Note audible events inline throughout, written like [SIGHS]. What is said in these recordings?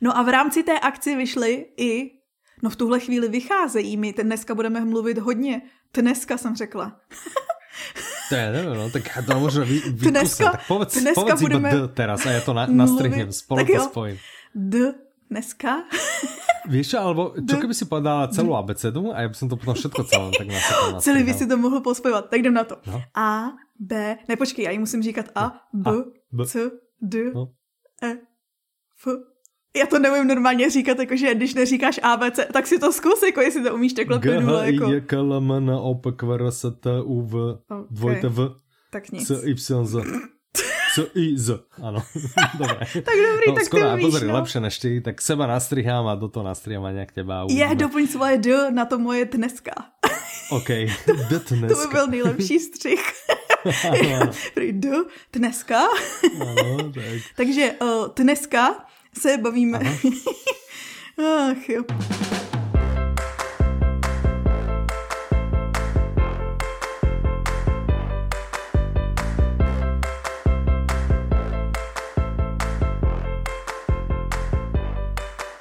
No a v rámci té akci vyšly i, no v tuhle chvíli vycházejí, my dneska budeme mluvit hodně, dneska jsem řekla. [LAUGHS] To je, nevím, no, tak to možno vy, Dneska, tak povedz, dneska povedz budeme D teraz a ja to na, nastrihnem, spolu to spojím. D dneska. [LAUGHS] Víš alebo čo keby si povedala celú abecedu a ja by som to potom všetko celé tak nasekal. [LAUGHS] Celý by si to mohl pospojovat, tak jdem na to. No. A, B, ne počkej, já ji musím říkat A, B, a, B. C, D, no. E, F, já to nevím normálně říkat, jakože když neříkáš ABC, tak si to zkus, jako jestli to umíš takhle plynule. Jako. G, K, L, M, N, O, P, Q, R, S, T, U, V, okay. dvojte V, tak nic. C, Y, Z. C, I, Z, ano. [LAUGHS] Dobre. tak dobrý, no, tak skoro, ty umíš, pozor, no. lepšie než ty, tak seba nastrihám a do toho nastrihám a nějak teba. Je, doplň svoje D na to moje dneska. [LAUGHS] OK, D dneska. to by byl nejlepší střih. [LAUGHS] D dneska. ano, tak. Takže uh, dneska se bavíme. [LAUGHS] Ach jo.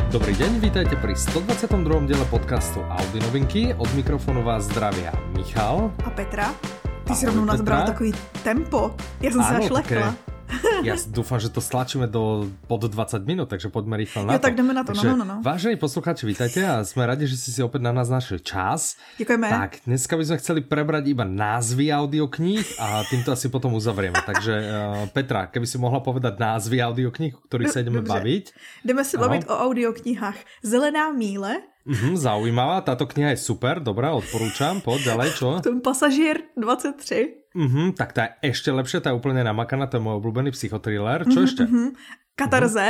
Dobrý deň, vítajte pri 122. diele podcastu Audi novinky. Od mikrofonu vás zdravia Michal. A Petra. Ty si rovnou nazbral takový tempo. Já jsem se až lekla. Ja dúfam, že to stlačíme do pod 20 minút, takže poďme rýchlo na jo, to. tak jdeme na to, takže, no, no, no. Vážení posluchači, vítajte a sme radi, že si si opäť na nás našli čas. Děkujeme. Tak, dneska by sme chceli prebrať iba názvy audiokníh a týmto asi potom uzavrieme. Takže uh, Petra, keby si mohla povedať názvy audiokníh, o ktorých sa ideme Dobře. baviť. Jdeme se bavit o audioknihách. Zelená míle. Mhm, zaujímavá, táto kniha je super, dobrá, odporúčam, poď ďalej, čo? Tom pasažier 23. Mhm, tak tá je ešte lepšia, tá je úplne namakaná, to je môj obľúbený psychotriller. Čo Mhm, ešte? mhm. Katarze.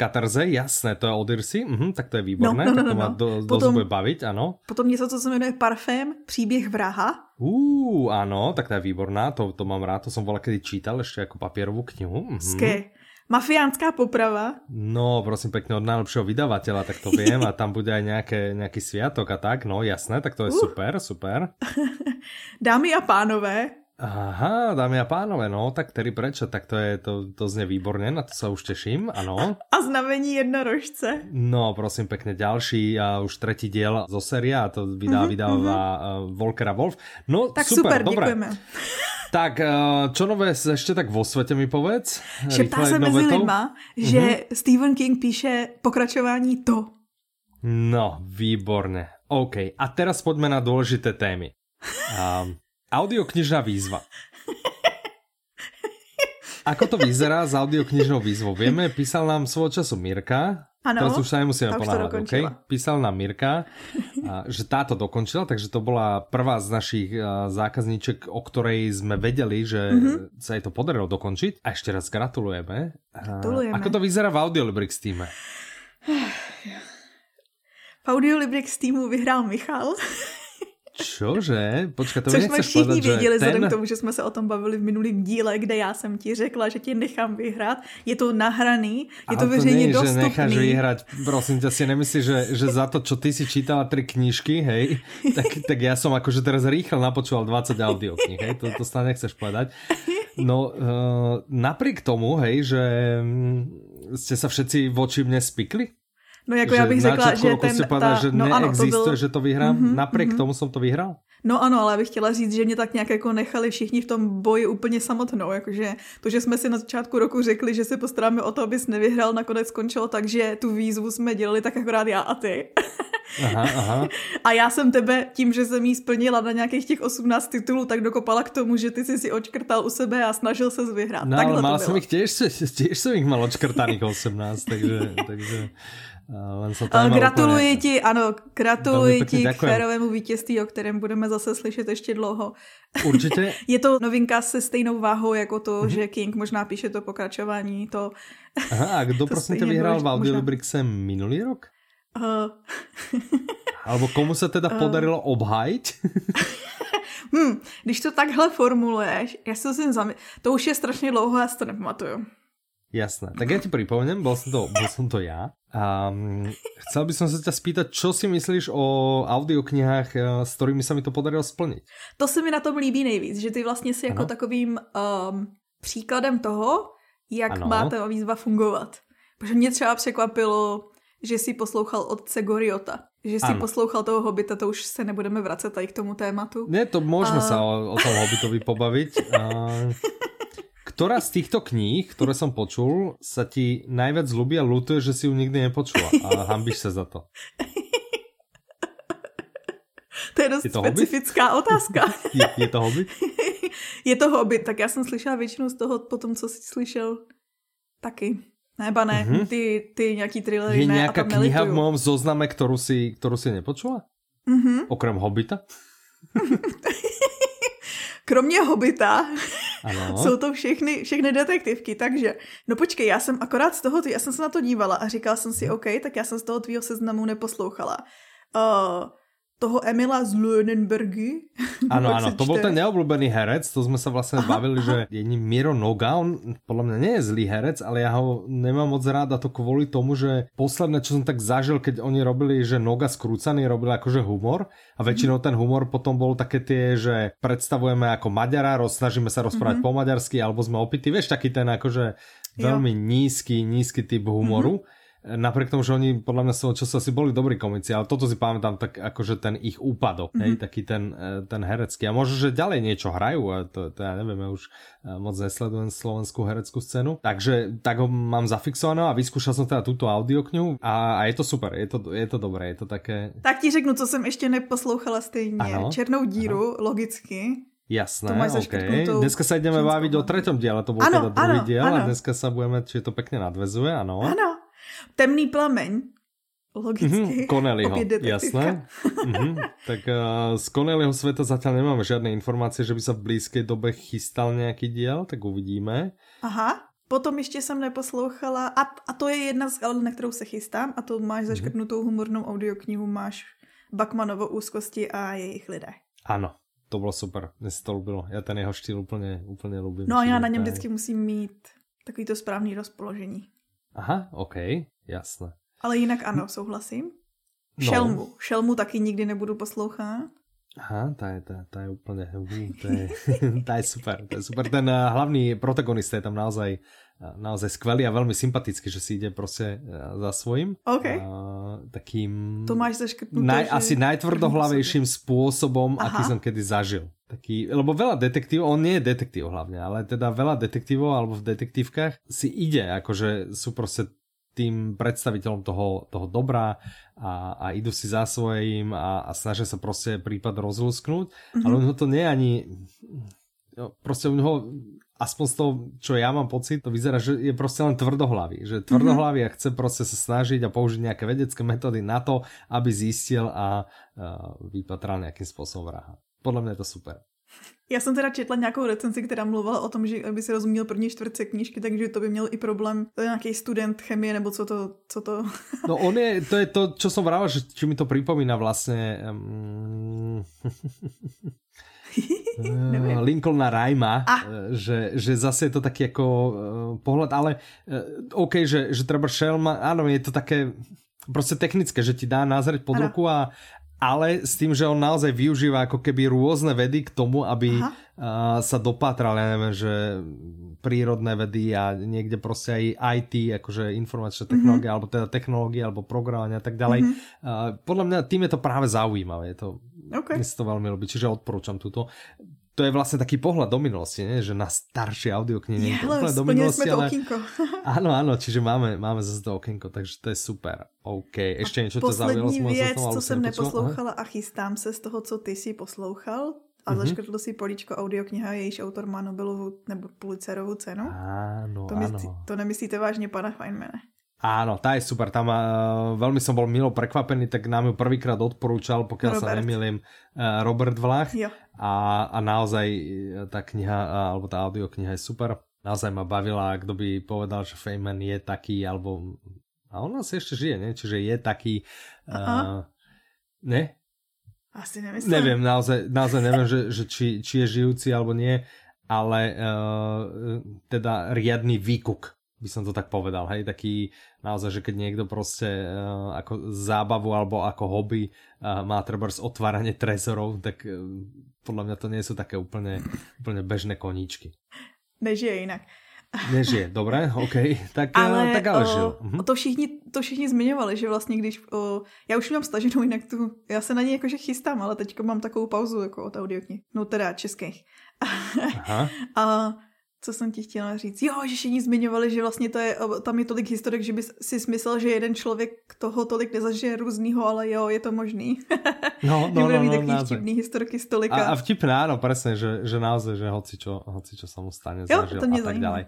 Katarze, jasné, to je od Irsy, mhm, tak to je výborné, No, no, tak no, to no, ma no. do, Potom- bude baviť, ano. Potom něco, co se jmenuje Parfém, příběh vraha. Uú, áno, tak to je výborná, to, to mám rád, to som bola kedy čítal ešte ako papierovú knihu. Mhm. Ské. Mafiánská poprava. No, prosím pekne, od najlepšieho vydavateľa, tak to viem a tam bude aj nejaké, nejaký sviatok a tak, no jasné, tak to je Uh. super, super. [LAUGHS] Dámy a pánové. Aha, dámy a pánové, no, tak tedy prečo, tak to je, to, to znie výborne, na to sa už teším, ano. A znamení jednorožce. No, prosím pekne, ďalší a už tretí diel zo série a to vydá, mm-hmm, vydáva uh, Volker a Wolf. No, Tak super, super, dobré. Tak, čo nové ešte tak vo svete mi povedz? Šeptá se mezi vetou. lidma, že Stephen King píše pokračování to. No, výborne. OK, a teraz poďme na dôležité témy. Um, audioknižná výzva. [LAUGHS] Ako to vyzerá s audioknižnou výzvou? Vieme, písal nám svojho času Mirka, Ano, Teraz už sa nemusíme ponáhľať, okay? Písal nám Mirka, že táto dokončila, takže to bola prvá z našich zákazníček, o ktorej sme vedeli, že Mhm. mm-hmm. sa jej to podarilo dokončiť. A ešte raz gratulujeme. Gratulujeme. Ako to vyzerá v Audiolibrix týme? [SIGHS] V Audiolibrix týmu vyhrál Michal, Čože? Počkaj, to což jsme všichni že věděli, ten... vzhledem k tomu, že jsme se o tom bavili v minulém díle, kde já jsem ti řekla, že ti nechám vyhrát. Je to nahraný, je to Ale veřejně nie, že necháš dostupný. vyhrať, prosím ťa, si nemyslíš, že, že za to, čo ty si čítala tri knižky, hej, [LAUGHS] tak, tak ja som akože teraz rýchlo napočúval 20 audiokníh, hej, to, to snad nechceš povedať. No, uh, napriek tomu, hej, že mm, ste sa všetci voči mne spikli? No jako já bych řekla, že ten... ste povedali, že no ano, to neexistuje, byl, že to vyhrám, Mhm, napriek mhm. tomu som to vyhral? No ano, ale já bych chtěla říct, že mě tak nějak jako nechali všichni v tom boji úplně samotnou, jakože to, že jsme si na začátku roku řekli, že se postaráme o to, abys nevyhrál, nakonec skončilo tak, že tu výzvu jsme dělali tak akorát já a ty. Aha, aha. [LAUGHS] A já jsem tebe tím, že jsem jí splnila na nějakých těch 18 titulů, tak dokopala k tomu, že ty jsi si očkrtal u sebe a snažil se vyhrát. No, Takhle ale mal to som bylo. ich tiež, tiež som ich mal odškrtaných 18, takže, takže len to Ale nemal gratuluji úplne- ti, ano, gratuluji ti k férovému vítězství, o kterém budeme zase slyšet ještě dlouho. Určite, [LAUGHS] Je to novinka se stejnou váhou jako to, Mhm. že King možná píše to pokračování, to Aha, a kdo [LAUGHS] To prosím vyhral bylo, v Audiolibrixe minulý rok? [LAUGHS] uh, Alebo komu sa teda podarilo obhájiť? hm, když to takhle formuluješ, já si musím zami- to už je strašně dlouho, já si to nepamatuju. Jasné. Tak ja ti pripomeniem, bol som to, bol som to ja. A mm, chcel by som sa ťa spýtať, čo si myslíš o audioknihách, eh, s ktorými sa mi to podarilo splniť? To se mi na tom líbí nejvíc, že ty vlastně si jako Ano. takovým um, příkladem toho, jak Ano. má ta výzva fungovat. Protože mě třeba překvapilo, že si poslouchal otce Goriota. Že si ano. poslouchal toho hobita, to už se nebudeme vracet tady k tomu tématu. Ne, to můžeme a... se o, o tom hobitovi pobavit. [LAUGHS] A... Ktorá z týchto kníh, ktoré som počul, sa ti najviac ľubí a ľutuje, že si ju nikdy nepočula a hambíš sa za to? To je dost je to specifická hobby? otázka. je, je to hobby? je to hobby, tak já jsem slyšela většinu z toho potom, co jsi slyšel taky. Neba ne, mm-hmm. ty, ty nějaký thrillery Je ne, nějaká kniha v mém zozname, kterou si, kterou si nepočula? Mm-hmm. Okrem Hobita? [LAUGHS] Kromě Hobita ano. [LAUGHS] jsou to všechny, všechny detektivky, takže, no počkej, já jsem akorát z toho, já jsem se na to dívala a říkala jsem si, OK, tak já jsem z toho tvýho seznamu neposlouchala. Uh, toho Emila z Lönenbergy. Áno, áno, to bol ten neobľúbený herec, to sme sa vlastne aha, bavili, aha. že je ním Miro Noga, on podľa mňa nie je zlý herec, ale ja ho nemám moc rád a to kvôli tomu, že posledné, čo som tak zažil, keď oni robili, že Noga skrúcaný, robili akože humor a väčšinou ten humor potom bol také tie, že predstavujeme ako Maďara, snažíme sa rozprávať mm-hmm. po maďarsky, alebo sme opití, vieš, taký ten akože veľmi jo. nízky, nízky typ humoru. Mm-hmm napriek tomu, že oni podľa mňa svojho času asi boli dobrí komici, ale toto si pamätám tak akože ten ich úpadok, mm-hmm. hej, mhm. taký ten, e, ten herecký. A možno, že ďalej niečo hrajú, a to, to ja neviem, ja už e, moc nesledujem slovenskú hereckú scénu. Takže tak ho mám zafixované a vyskúšal som teda túto audioknihu a, a je to super, je to, je to dobré, je to také... Tak ti řeknu, co jsem ještě neposlouchala stejně. Ano. Černou díru, ano. logicky. Jasné, OK. Dneska sa ideme baviť o treťom diele, to bol ano, teda druhý ano, diel ano. a dneska sa budeme, či to pekne nadvezuje, ano. Ano, Temný plameň. Logicky. Mm-hmm, Connellyho, jasné. mm-hmm. Tak uh, z Connellyho sveta zatiaľ nemáme žiadne informácie, že by sa v blízkej dobe chystal nějaký diel, tak uvidíme. Aha. Potom ještě jsem neposlouchala, a, a to je jedna z na kterou se chystám, a to máš mhm. zaškrtnutou humornou audioknihu, máš Bakmanovo úzkosti a jejich lidé. Ano, to bylo super, mně se to lubilo. Já ten jeho štýl úplně, úplně lubím. No a já na něm vždycky musím mít takový to správný rozpoložení. Aha, OK, jasné. Ale jinak ano, souhlasím. No. Šelmu. Šelmu taky nikdy nebudu poslouchat. Aha, ta je, ta, ta je úplně, ta je, [LAUGHS] ta je super, to je super. Ten uh, hlavní protagonista je tam naozaj, naozaj skvelý a velmi sympatický, že si jde prostě uh, za svým. OK. Uh, takým... To máš zaškrtnuté, naj, že... Asi najtvrdohlavejším spôsobom, Aha. aký som kedy zažil. Taký, lebo veľa detektívov, on nie je detektív hlavne, ale teda veľa detektívov alebo v detektívkach si ide, akože sú proste tým predstaviteľom toho, toho dobra a, a idú si za svojím a, a snažia sa proste prípad rozlusknúť, mm-hmm. ale ono to nie ani no, proste u neho aspoň z toho, čo ja mám pocit, to vyzerá, že je proste len tvrdohlavý. Že tvrdohlavý a chce proste sa snažiť a použiť nejaké vedecké metódy na to, aby zistil a, vypatral nejakým spôsobom vraha. Podle mě je to super. Já jsem teda četla nějakou recenzi, která mluvila o tom, že aby si rozuměl první čtvrtce knížky, takže to by měl i problém, to je nějaký student chemie, nebo co to, co to... No on je, to je to, čo som vravil, že či mi to připomíná vlastně... Um... [LAUGHS] Lincolna Rajma, ah. že, že zase je to taký jako uh, pohľad, ale uh, OK, že, že treba Shelma, áno, je to také prostě technické, že ti dá názrieť pod ano. ruku a, ale s tým, že on naozaj využíva ako keby rôzne vedy k tomu, aby uh, sa dopátral, ja neviem, že prírodné vedy a niekde proste aj IT, akože informačné mhm. technológie, mm -hmm. alebo teda technológie, alebo programovanie a tak ďalej. Mm -hmm. uh, podľa mňa tým je to práve zaujímavé, je to, okay. mne sa to veľmi ľúbi, čiže odporúčam túto to je vlastně taký pohľad do minulosti, ne? že na starší audioknihy. Je, ale do minulosti, to ale... okienko. [LAUGHS] áno, áno, čiže máme, máme zase to okienko, takže to je super. OK, ještě něco to zaujalo? Poslední věc, co jsem neposlouchala Aha. a chystám se z toho, co ty si poslouchal, a zaškrtl si políčko audiokniha, jejíž autor má Nobelovu nebo Pulitzerovu cenu. Áno, to, myslí, to nemyslíte vážně, pana Feynmane? Áno, tá je super, tam uh, veľmi som bol milo prekvapený, tak nám ju prvýkrát odporúčal, pokiaľ Robert. sa nemýlim, uh, Robert Vlach. Jo. A, a naozaj tá kniha, uh, alebo tá audiokniha je super. Naozaj ma bavila, kto by povedal, že Feynman je taký, alebo... A on asi ešte žije, ne? Čiže je taký... Uh, ne? Asi nemyslím. Neviem, naozaj, naozaj neviem, že, že či, či je žijúci alebo nie, ale uh, teda riadný výkuk by som to tak povedal, hej, taký naozaj, že keď niekto proste uh, ako zábavu alebo ako hobby uh, má treba otváranie trezorov, tak uh, podľa mňa to nie sú také úplne, úplne bežné koníčky. Nežije jinak. Nežije, dobré, OK, [LAUGHS] tak ale, tak ale žil. Uh, to, všichni, to všichni zmiňovali, že vlastně když, uh, já už mám staženou jinak tu, já se na ní jakože chystám, ale teď mám takovou pauzu jako od audioknih, no teda českých. Aha. [LAUGHS] a co jsem ti chtěla říct? Jo, že všichni zmiňovali, že vlastně to je, tam je tolik historek, že by si smyslel, že jeden člověk toho tolik nezažije různýho, ale jo, je to možný. [LAUGHS] No, no, no, no, no, vtipný historky z tolika. A, a vtipné, áno, presne, že, že naozaj, že hoci čo, hoci čo sa mu stane, jo, zažil to a tak ďalej.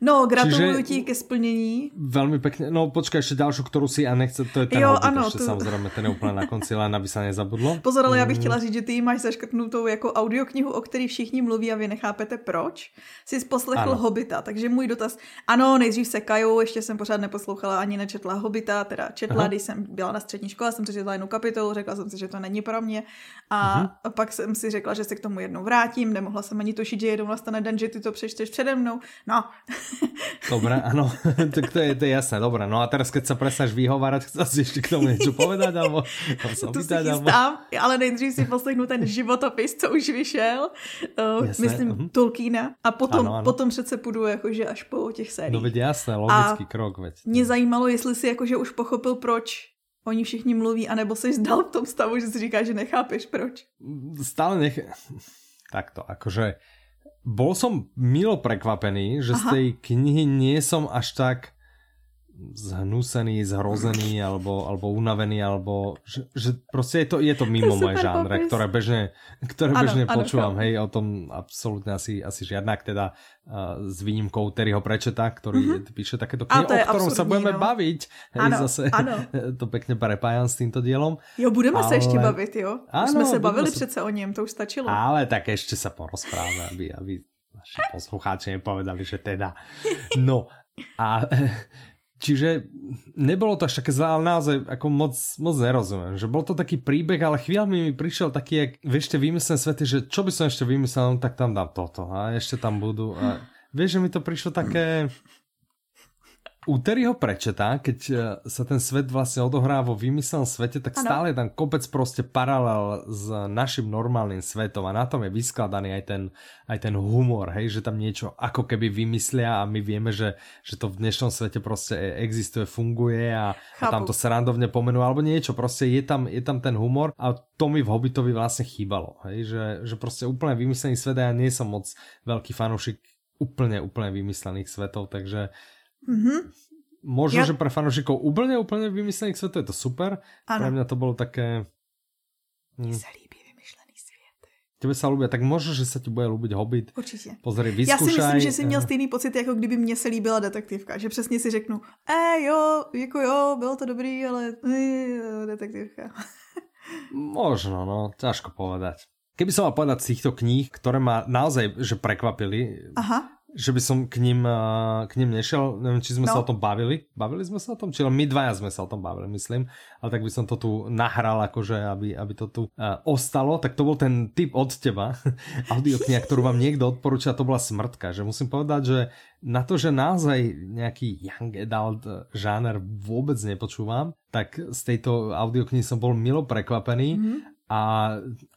No, gratuluju ti ke splnění. Velmi pěkně. No, počkej, ještě další, kterou si a nechce, to je ten jo, ano, ještě tu... samozřejmě, ten je úplně na konci, len aby se nezabudlo. Pozor, ale mm. já bych mm. chtěla říct, že ty máš zaškrtnutou jako audioknihu, o který všichni mluví a vy nechápete proč. Jsi poslechl ano. Hobita, takže můj dotaz, ano, nejdřív se kaju, ještě jsem pořád neposlouchala ani nečetla Hobita, teda četla, Aha. když jsem byla na střední škole, jsem přečetla jednu kapitolu, řekla jsem si, že to není pro mě a, uh-huh. a pak jsem si řekla, že se k tomu jednou vrátím, nemohla jsem ani tušit, že jednou nastane den, že ty to přečteš přede mnou. No. [LAUGHS] Dobre, áno, [LAUGHS] tak to je, to je jasné, dobre. No a teraz, keď sa presnáš vyhovárať, chceš si ešte k tomu niečo povedať, alebo [LAUGHS] to pýtať, si chystám, alebo... ale nejdřív si poslechnu ten životopis, co už vyšel, uh, myslím uh-huh. Tolkiena, a potom, ano, ano. potom přece půjdu jakože až po těch sériích. No veď jasné, logický a krok, veď. Mě zajímalo, jestli si jakože už pochopil, proč oni všichni mluví, anebo jsi zdal v tom stavu, že si říká, že nechápeš proč. Stále nech... Takto, akože bol som milo prekvapený, že Aha. z tej knihy nie som až tak zhnusený, zhrozený [CLEARS THROAT] alebo, alebo unavený, alebo že, že proste je to, je to mimo moje žánre, ktoré bežne, ktoré ano, bežne ano, počúvam, ano. hej, o tom absolútne asi, asi žiadnak, teda uh, s výnimkou Terryho Prečeta, ktorý mm-hmm. píše takéto knihy, o ktorom sa budeme no. baviť, hej, ano, zase ano. [LAUGHS] to pekne prepájam s týmto dielom. Jo, budeme ale... sa ešte baviť, jo? Už sme sa bavili sa... přece o něm, to už stačilo. Ale tak ešte sa porozprávame, aby, aby naši poslucháči nepovedali, že teda. [LAUGHS] No a Čiže nebolo to až také zlé, ale naozaj ako moc, moc nerozumiem. Že bol to taký príbeh, ale chvíľami mi prišiel taký, jak vieš, ešte vymyslené svety, že čo by som ešte vymyslel, no, tak tam dám toto a ešte tam budú. A vieš, že mi to prišlo také u Terryho Prečeta, keď e, sa ten svet vlastne odohrá vo vymyslenom svete, tak ano. stále je tam kopec proste paralel s našim normálnym svetom a na tom je vyskladaný aj ten, aj ten humor, hej, že tam niečo ako keby vymyslia a my vieme, že, že to v dnešnom svete proste e, existuje, funguje a, a tam to srandovne pomenú alebo niečo, proste je tam, je tam ten humor a to mi v Hobbitovi vlastne chýbalo, hej, že, že proste úplne vymyslený svet a ja nie som moc veľký fanúšik úplne, úplne vymyslených svetov, takže Mm-hmm. Možno, ja... že pre fanúšikov úplne, úplne vymyslených svetov je to super. Ano. Pre mňa to bolo také... Mně hm. se líbí vymyšlený svět. Tebe sa ľúbia, tak možno, že sa ti bude ľúbiť Hobbit. Určitě. Pozri, vyskúšaj. Já si myslím, že si měl stejný pocit, jako kdyby mě se líbila detektivka. Že přesně si řeknu, e jo, jako jo, bylo to dobrý, ale e, detektivka. [LAUGHS] Možno, no, ťažko povedať. Keby som mal povedať z týchto kníh, ktoré ma naozaj že prekvapili, Aha že by som k ním, k ním nešiel, neviem, či sme no. sa o tom bavili. Bavili sme sa o tom? Či my dvaja sme sa o tom bavili, myslím. Ale tak by som to tu nahral, akože, aby, aby to tu uh, ostalo. Tak to bol ten tip od teba, [LAUGHS] audiokniha, ktorú vám niekto odporúča, to bola Smrtka. Že musím povedať, že na to, že naozaj nejaký young adult žáner vôbec nepočúvam, tak z tejto audioknihy som bol milo prekvapený mm-hmm. a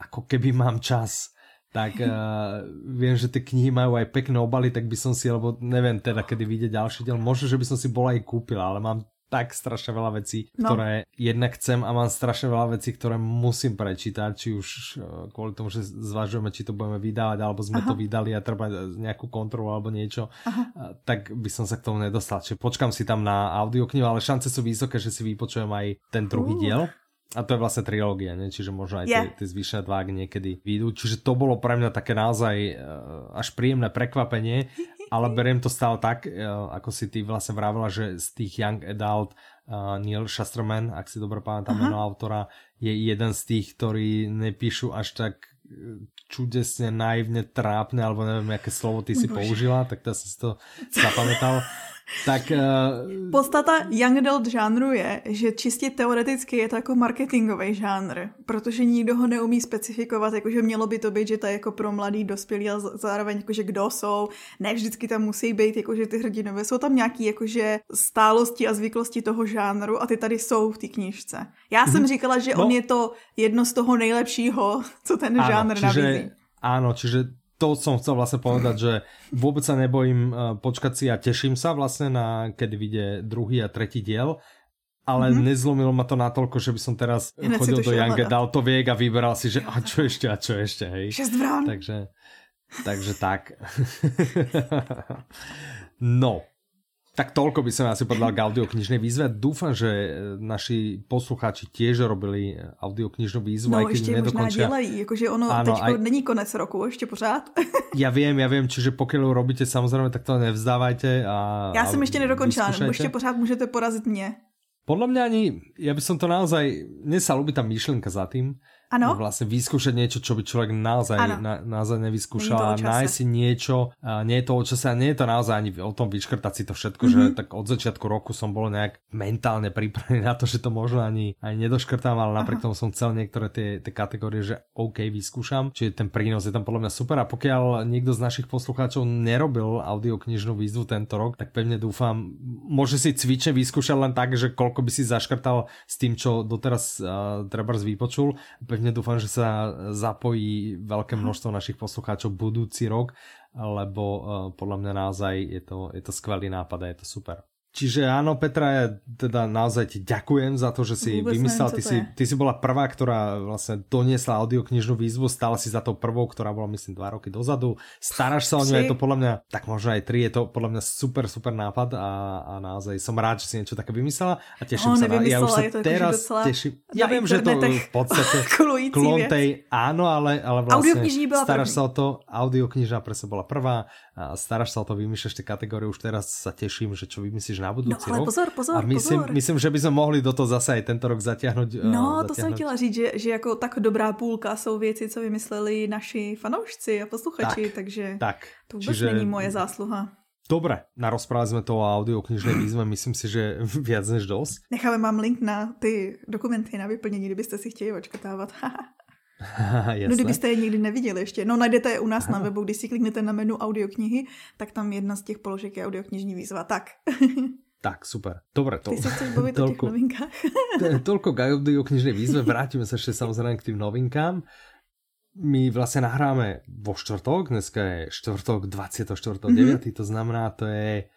ako keby mám čas tak uh, viem, že tie knihy majú aj pekné obaly, tak by som si, lebo neviem teda, kedy vyjde ďalší diel, možno, že by som si bola aj kúpila, ale mám tak strašne veľa vecí, no. ktoré jednak chcem a mám strašne veľa vecí, ktoré musím prečítať, či už uh, kvôli tomu, že zvažujeme, či to budeme vydávať, alebo sme Aha. to vydali a treba nejakú kontrolu alebo niečo, uh, tak by som sa k tomu nedostal. Čiže počkam si tam na audioknihu, ale šance sú vysoké, že si vypočujem aj ten druhý uh. diel. A to je vlastne trilógia, ne? čiže možno aj yeah. tie, tie zvyšné dva niekedy výjdu. Čiže to bolo pre mňa také naozaj uh, až príjemné prekvapenie, [LAUGHS] ale beriem to stále tak, uh, ako si ty vlastne vravila, že z tých Young Adult uh, Neil Shusterman, ak si dobre pamätám uh-huh. meno autora, je jeden z tých, ktorí nepíšu až tak čudesne, naivne, trápne, alebo neviem, aké slovo ty si Bože. použila, tak to som si to zapamätal. [LAUGHS] Tak, uh... Podstata young adult žánru je, že čistě teoreticky je to jako marketingový žánr, protože nikdo ho neumí specifikovat, jakože mělo by to být, že to je jako pro mladý dospělý a zároveň jakože kdo jsou, ne vždycky tam musí být jakože ty hrdinové, jsou tam nějaký jakože stálosti a zvyklosti toho žánru a ty tady jsou v té knížce. Já jsem mhm. říkala, že no. on je to jedno z toho nejlepšího, co ten ano, žánr čiže, nabízí. Áno, čiže to som chcel vlastne povedať, že vôbec sa nebojím uh, počkať si a teším sa vlastne na, keď vyjde druhý a tretí diel, ale mm-hmm. nezlomilo ma to natoľko, že by som teraz Hned chodil do to viek a vyberal si, že a čo ešte a čo ešte, hej. Šest. Takže, takže tak. [LAUGHS] no, tak toľko by som asi povedal k audioknižnej výzve. Dúfam, že e, naši poslucháči tiež robili e, audioknižnou výzvu, no, aj keď ešte nedokončia. možná dělají, jakože ono Áno, teď aj... není konec roku, ešte pořád. ja viem, ja viem, čiže pokiaľ robíte, samozrejme, tak to nevzdávajte. A, ja som ešte nedokončila, ešte pořád môžete porazit mě. Podľa mňa ani, ja by som to naozaj, mne sa ľúbi tá myšlenka za tým, Ano. Vlastne vyskúšať niečo, čo by človek naozaj, na, naozaj nevyskúšal a nájsť si niečo, a nie je to o čase a nie je to naozaj ani o tom vyškrtať si to všetko, mm-hmm. že tak od začiatku roku som bol nejak mentálne pripravený na to, že to možno ani, ani nedoškrtám, ale napriek Aha. tomu som chcel niektoré tie, tie kategórie, že OK, vyskúšam, čiže ten prínos je tam podľa mňa super a pokiaľ niekto z našich poslucháčov nerobil audioknižnú výzvu tento rok, tak pevne dúfam, môže si cvične vyskúšať len tak, že koľko by si zaškrtal s tým, čo doteraz uh, treba vypočul. Pevne pevne dúfam, že sa zapojí veľké množstvo našich poslucháčov budúci rok, lebo uh, podľa mňa naozaj je to, je to skvelý nápad a je to super. Čiže áno, Petra, ja teda naozaj ti ďakujem za to, že si Vôbec vymyslel, ty si, ty si bola prvá, ktorá vlastne doniesla audioknižnú výzvu, stala si za tou prvou, ktorá bola myslím dva roky dozadu, staráš sa o ňu, je to podľa mňa, tak možno aj tri, je to podľa mňa super, super nápad a, a naozaj som rád, že si niečo také vymyslela a teším oh, sa na, ja už sa teraz teším, ja viem, že to v podstate [LAUGHS] klon tej, áno, ale, ale vlastne staráš sa o to, audioknižná presne bola prvá, a staráš sa o to, vymýšľaš tie kategórie, už teraz sa teším, že čo vymyslíš na budúci no, ale rok. pozor, pozor, a myslím, pozor. myslím, že by sme mohli do toho zase aj tento rok zatiahnuť. No, uh, to jsem chtěla říct, že, že jako tak dobrá půlka jsou věci, co vymysleli naši fanoušci a posluchači, tak, takže tak, to vůbec čiže... není moje zásluha. Dobre, narozprávali sme to o audioknižnej výzve, myslím si, že [LAUGHS] viac než dosť. Necháme mám link na ty dokumenty na vyplnění, kdybyste si chtěli očkrtávat. [LAUGHS] [LAUGHS] no kdybyste je nikdy neviděli ještě. No najdete je u nás Aha. na webu, když si kliknete na menu audioknihy, tak tam jedna z těch položek je audioknižní výzva. Tak. [LAUGHS] Tak, super. Dobre, to... Ty sa chceš baviť o tých novinkách? [LAUGHS] toľko k audioknižnej výzve. Vrátime sa ešte samozrejme k tým novinkám. My vlastne nahráme vo štvrtok, dneska je štvrtok 24.9., mm-hmm. to znamená, to je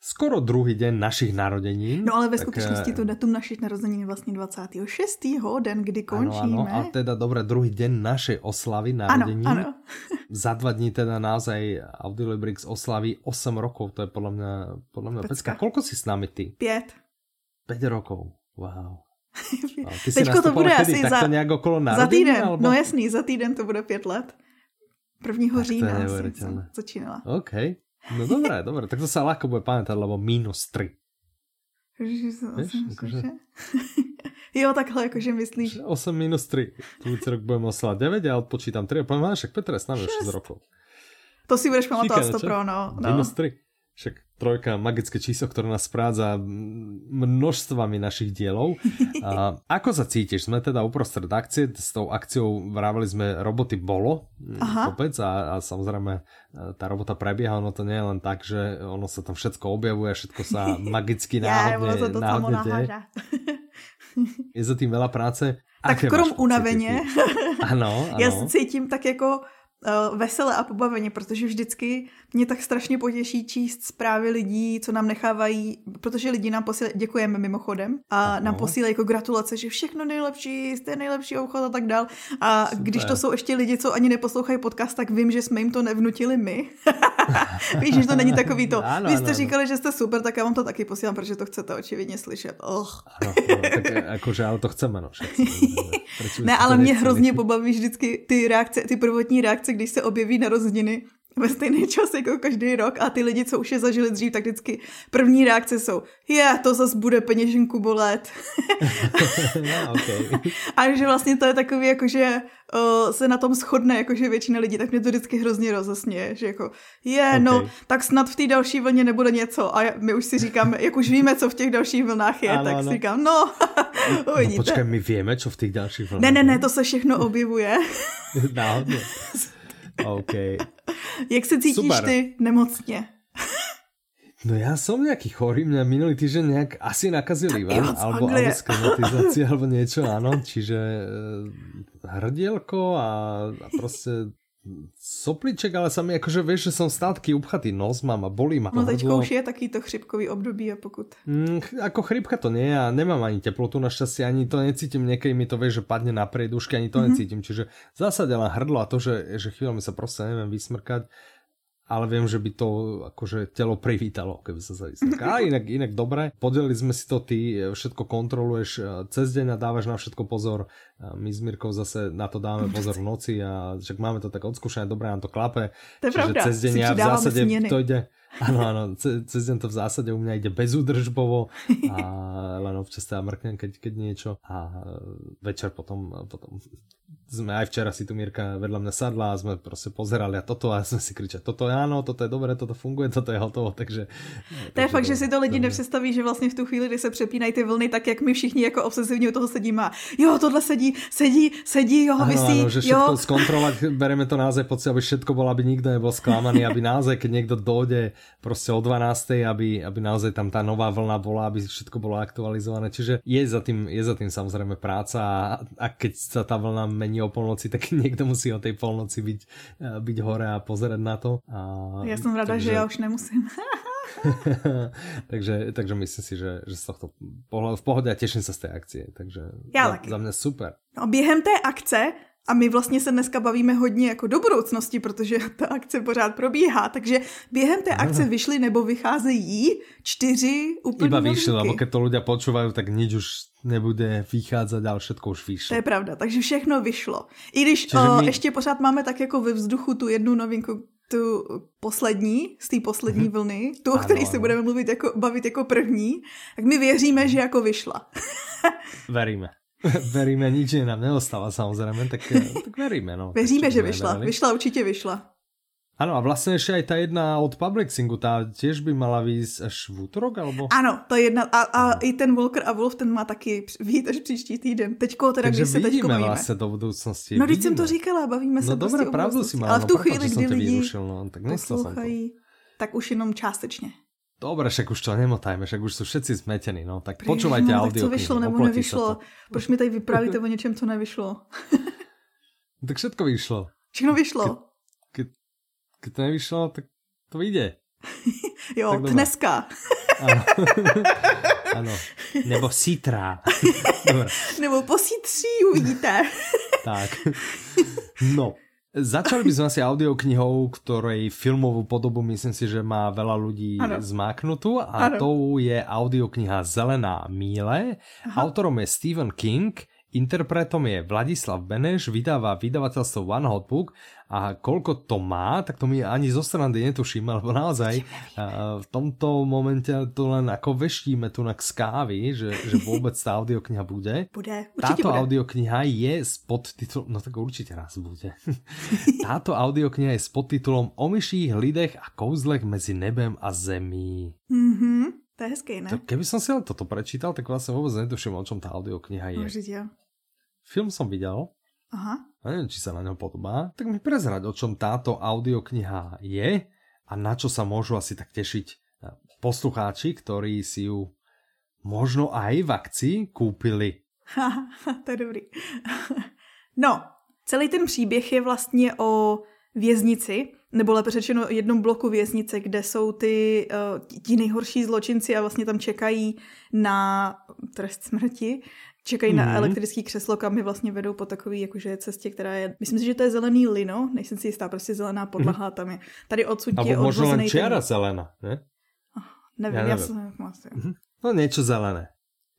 skoro druhý den našich narozenin. No ale ve skutečnosti to datum našich narozenin je vlastně 26. den, kdy končíme. Ano, ano, a teda dobré, druhý den našej oslavy narozenin. Ano, ano. [LAUGHS] Za dva dní teda naozaj Audiolibrix oslaví 8 rokov, to je podle mě, podle mě pecka. Koľko si s námi ty? Pět. 5 rokov, wow. [LAUGHS] wow. Ty Teďko to bude kedy? asi za, nějak okolo za týden, alebo? no jasný, za týden to bude pět let. Prvního října asi začínala. OK. No dobré, dobré, tak to sa ľahko bude pamätať, lebo minus 3. Ježiš, Víš, akože... [LAUGHS] jo, takhle jakože myslíš. 8 minus 3. Budúci rok budeme oslovať 9 a odpočítam 3 a poviem, však Petr je s nami 6 rokov. To si budeš pamatovat 100 pro, no. no. Minus 3. Však trojka, magické číslo, ktoré nás správza množstvami našich dielov. [LAUGHS] A ako sa cítiš? Sme teda uprostred akcie, s tou akciou vraveli sme, roboty bolo Aha. kopec a, a samozrejme e, tá robota prebieha, ono to nie je len tak, že ono sa tam všetko objavuje, všetko sa [LAUGHS] magicky náhodne, ja, náhodne deje. Je za tým veľa práce. Tak krom unaveně. Ano, ano. [LAUGHS] Já se cítím tak jako veselé a pobaveně, protože vždycky mě tak strašně potěší číst zprávy lidí, co nám nechávají, protože lidi nám posílají, děkujeme mimochodem, a ano. nám posílají jako gratulace, že všechno nejlepší, jste nejlepší obchod a tak dál. A Super. když to jsou ještě lidi, co ani neposlouchají podcast, tak vím, že jsme jim to nevnutili my. [LAUGHS] Víš, že to není takový to. Ano, Vy jste ano, říkali, že jste super, tak já vám to taky posílám, protože to chcete očividně slyšet. Oh. Ano, no, tak jakože, ale to chceme, no. [LAUGHS] ne, ale mě hrozně pobaví vždycky ty reakce, ty prvotní reakce, když se objeví narozeniny ve stejný čas jako každý rok a ty lidi, co už je zažili dřív, tak vždycky první reakce jsou, je, to zas bude peněženku bolet. [LAUGHS] no, okay. [LAUGHS] A že vlastně to je takový, jako že uh, se na tom shodne, jakože většina lidí, tak mě to vždycky hrozně rozesměje, že jako, je, okay. no, tak snad v té další vlně nebude něco a my už si říkáme, jak už víme, co v těch dalších vlnách je, ano, tak ano. si říkám, no, [LAUGHS] uvidíte. No, počkej, my víme, co v těch dalších vlnách Ne, ne, ne, to se všechno objevuje. Náhodně. OK. [LAUGHS] Jak se cítíš Super. ty nemocně? [LAUGHS] No ja som nejaký chorý, mňa minulý týždeň nejak asi nakazili, vám, alebo, [LAUGHS] alebo sklimatizácia, alebo niečo, áno, čiže e, hrdielko a, a proste sopliček, ale sa mi akože vieš, že som stále taký upchatý nos, mám a bolí ma No teďko už je takýto chrypkový období a pokud... Mm, ako chrypka to nie a nemám ani teplotu našťastie, ani to necítim, niekedy mi to vieš, že padne na priedušky, ani to mm -hmm. necítim, čiže v zásade len hrdlo a to, že, že chvíľa mi sa proste neviem vysmrkať, ale viem, že by to akože telo privítalo, keby sa vysmrkal. A inak, inak dobre, podelili sme si to, ty všetko kontroluješ e, cez deň a dávaš na všetko pozor. My s Mirkou zase na to dáme [LAUGHS] pozor v noci a však máme to tak odskúšané, dobre nám to klape. To je pravda, cez deň ja v zásade to ide, Áno, áno, cez deň to v zásade u mňa ide bezúdržbovo a len občas teda mrknem, keď, keď niečo a večer potom, potom sme aj včera si tu Mirka vedľa mňa sadla a sme proste pozerali a toto a sme si kričali, toto je áno, toto je dobré, toto funguje, toto je hotovo, takže... To je fakt, že si to lidi to nepředstaví, že vlastně v tu chvíli, kdy se přepínají ty vlny, tak jak my všichni jako obsesivně u toho sedíme a jo, tohle sedí, sedí, sedí, jo, vysí, ano, že všetko jo. skontrolovať, bereme to naozaj pocit, aby všetko bolo, aby nikto nebol sklamaný, aby naozaj, [LAUGHS] keď niekto dojde proste o 12. aby, aby naozaj tam tá nová vlna bola, aby všetko bolo aktualizované, čiže je za tým, je za tým samozrejme práca a, a keď sa tá vlna mení o polnoci, tak [LAUGHS] niekto musí o tej polnoci byť, eh, byť hore a pozerať na to. A, ja som rada, takže... že ja už nemusím. [LAUGHS] takže, takže myslím si, že, že z tohto pohľadu v pohode a teším sa z tej akcie. Takže Já za, za mě super. No, během té akce a my vlastně se dneska bavíme hodně jako do budoucnosti, protože [LAUGHS] ta akce pořád probíhá, takže během té akce vyšly nebo vycházejí čtyři úplně Iba vyšly, lebo keď to ľudia počúvajú, tak nič už nebude vycházet, ale všetko už vyšlo. To je pravda, takže všechno vyšlo. I když o, my... ještě pořád máme tak jako ve vzduchu tu jednu novinku, tu poslední, z té poslední mm-hmm. vlny, tu, o které se budeme mluvit jako, bavit jako první, tak my věříme, že jako vyšla. [LAUGHS] Veríme. [LAUGHS] veríme, nič nám neostáva samozrejme, tak, tak veríme. No. Věříme, že vyšla. Verili. Vyšla, určitě vyšla. Ano, a vlastně ještě aj ta jedna od Publixingu, ta těž by mala výjsť až v útorok, alebo? Ano, to jedna, a, a i ten Walker a Wolf, ten má taky výjít až příští týden. Teďko teda, Takže když se teďko bavíme. vlastně do budoucnosti. No, když jsem to říkala, bavíme se No dobré, prostě pravdu si Ale v tu chvíli, kdy lidi vyrušil, no, tak poslouchají, tak už jenom částečně. Dobre, však už to nemotajme, však už jsou všetci zmetení, no. Tak počúvajte no, audio. Tak co vyšlo nebo nevyšlo? Proč mi tady vyprávíte o něčem, co nevyšlo? [LAUGHS] tak všetko vyšlo. Všechno vyšlo. Ke, ke, keď to nevyšlo, tak to vyjde. [LAUGHS] jo, tak dneska. ano. [LAUGHS] Nebo sítra. Nebo po sítří uvidíte. tak. No, Začali by sme asi audioknihou, ktorej filmovú podobu myslím si, že má veľa ľudí ano. zmáknutú a ano. tou je audiokniha Zelená míle. Aha. Autorom je Stephen King Interpretom je Vladislav Beneš, vydáva vydavateľstvo One Hot Book a koľko to má, tak to mi ani zo strany netuším, lebo naozaj v tomto momente to len ako veštíme tu na z kávy, že, že vôbec tá audiokniha bude. Bude, Táto bude. audiokniha je s podtitulom, no tak určite raz bude. [LAUGHS] Táto audiokniha je s podtitulom O myších, lidech a kouzlech mezi nebem a zemí. Mhm. To je hezký, ne? Tak keby som si len toto prečítal, tak vlastne vôbec netuším, o čom tá audiokniha je. Určite. Film som videl. Aha. A neviem, či sa na ňom podobá. Tak mi prezrať, o čom táto audiokniha je a na čo sa môžu asi tak tešiť poslucháči, ktorí si ju možno aj v akcii kúpili. to je dobrý. [LAUGHS] no, celý ten příběh je vlastně o věznici, nebo lépe řečeno jednom bloku věznice, kde jsou ty uh, ti nejhorší zločinci a vlastně tam čekají na trest smrti, čekají mm-hmm. na mhm. elektrický křeslo, kam je vlastně vedou po takové jakože cestě, která je, myslím si, že to je zelený lino, nejsem si jistá, prostě zelená podlaha mm-hmm. tam je. Tady odsud je možno len čiara ten... zelená, ne? Oh, nevím, já, nevím. já jsem asi. Mm-hmm. No něco zelené.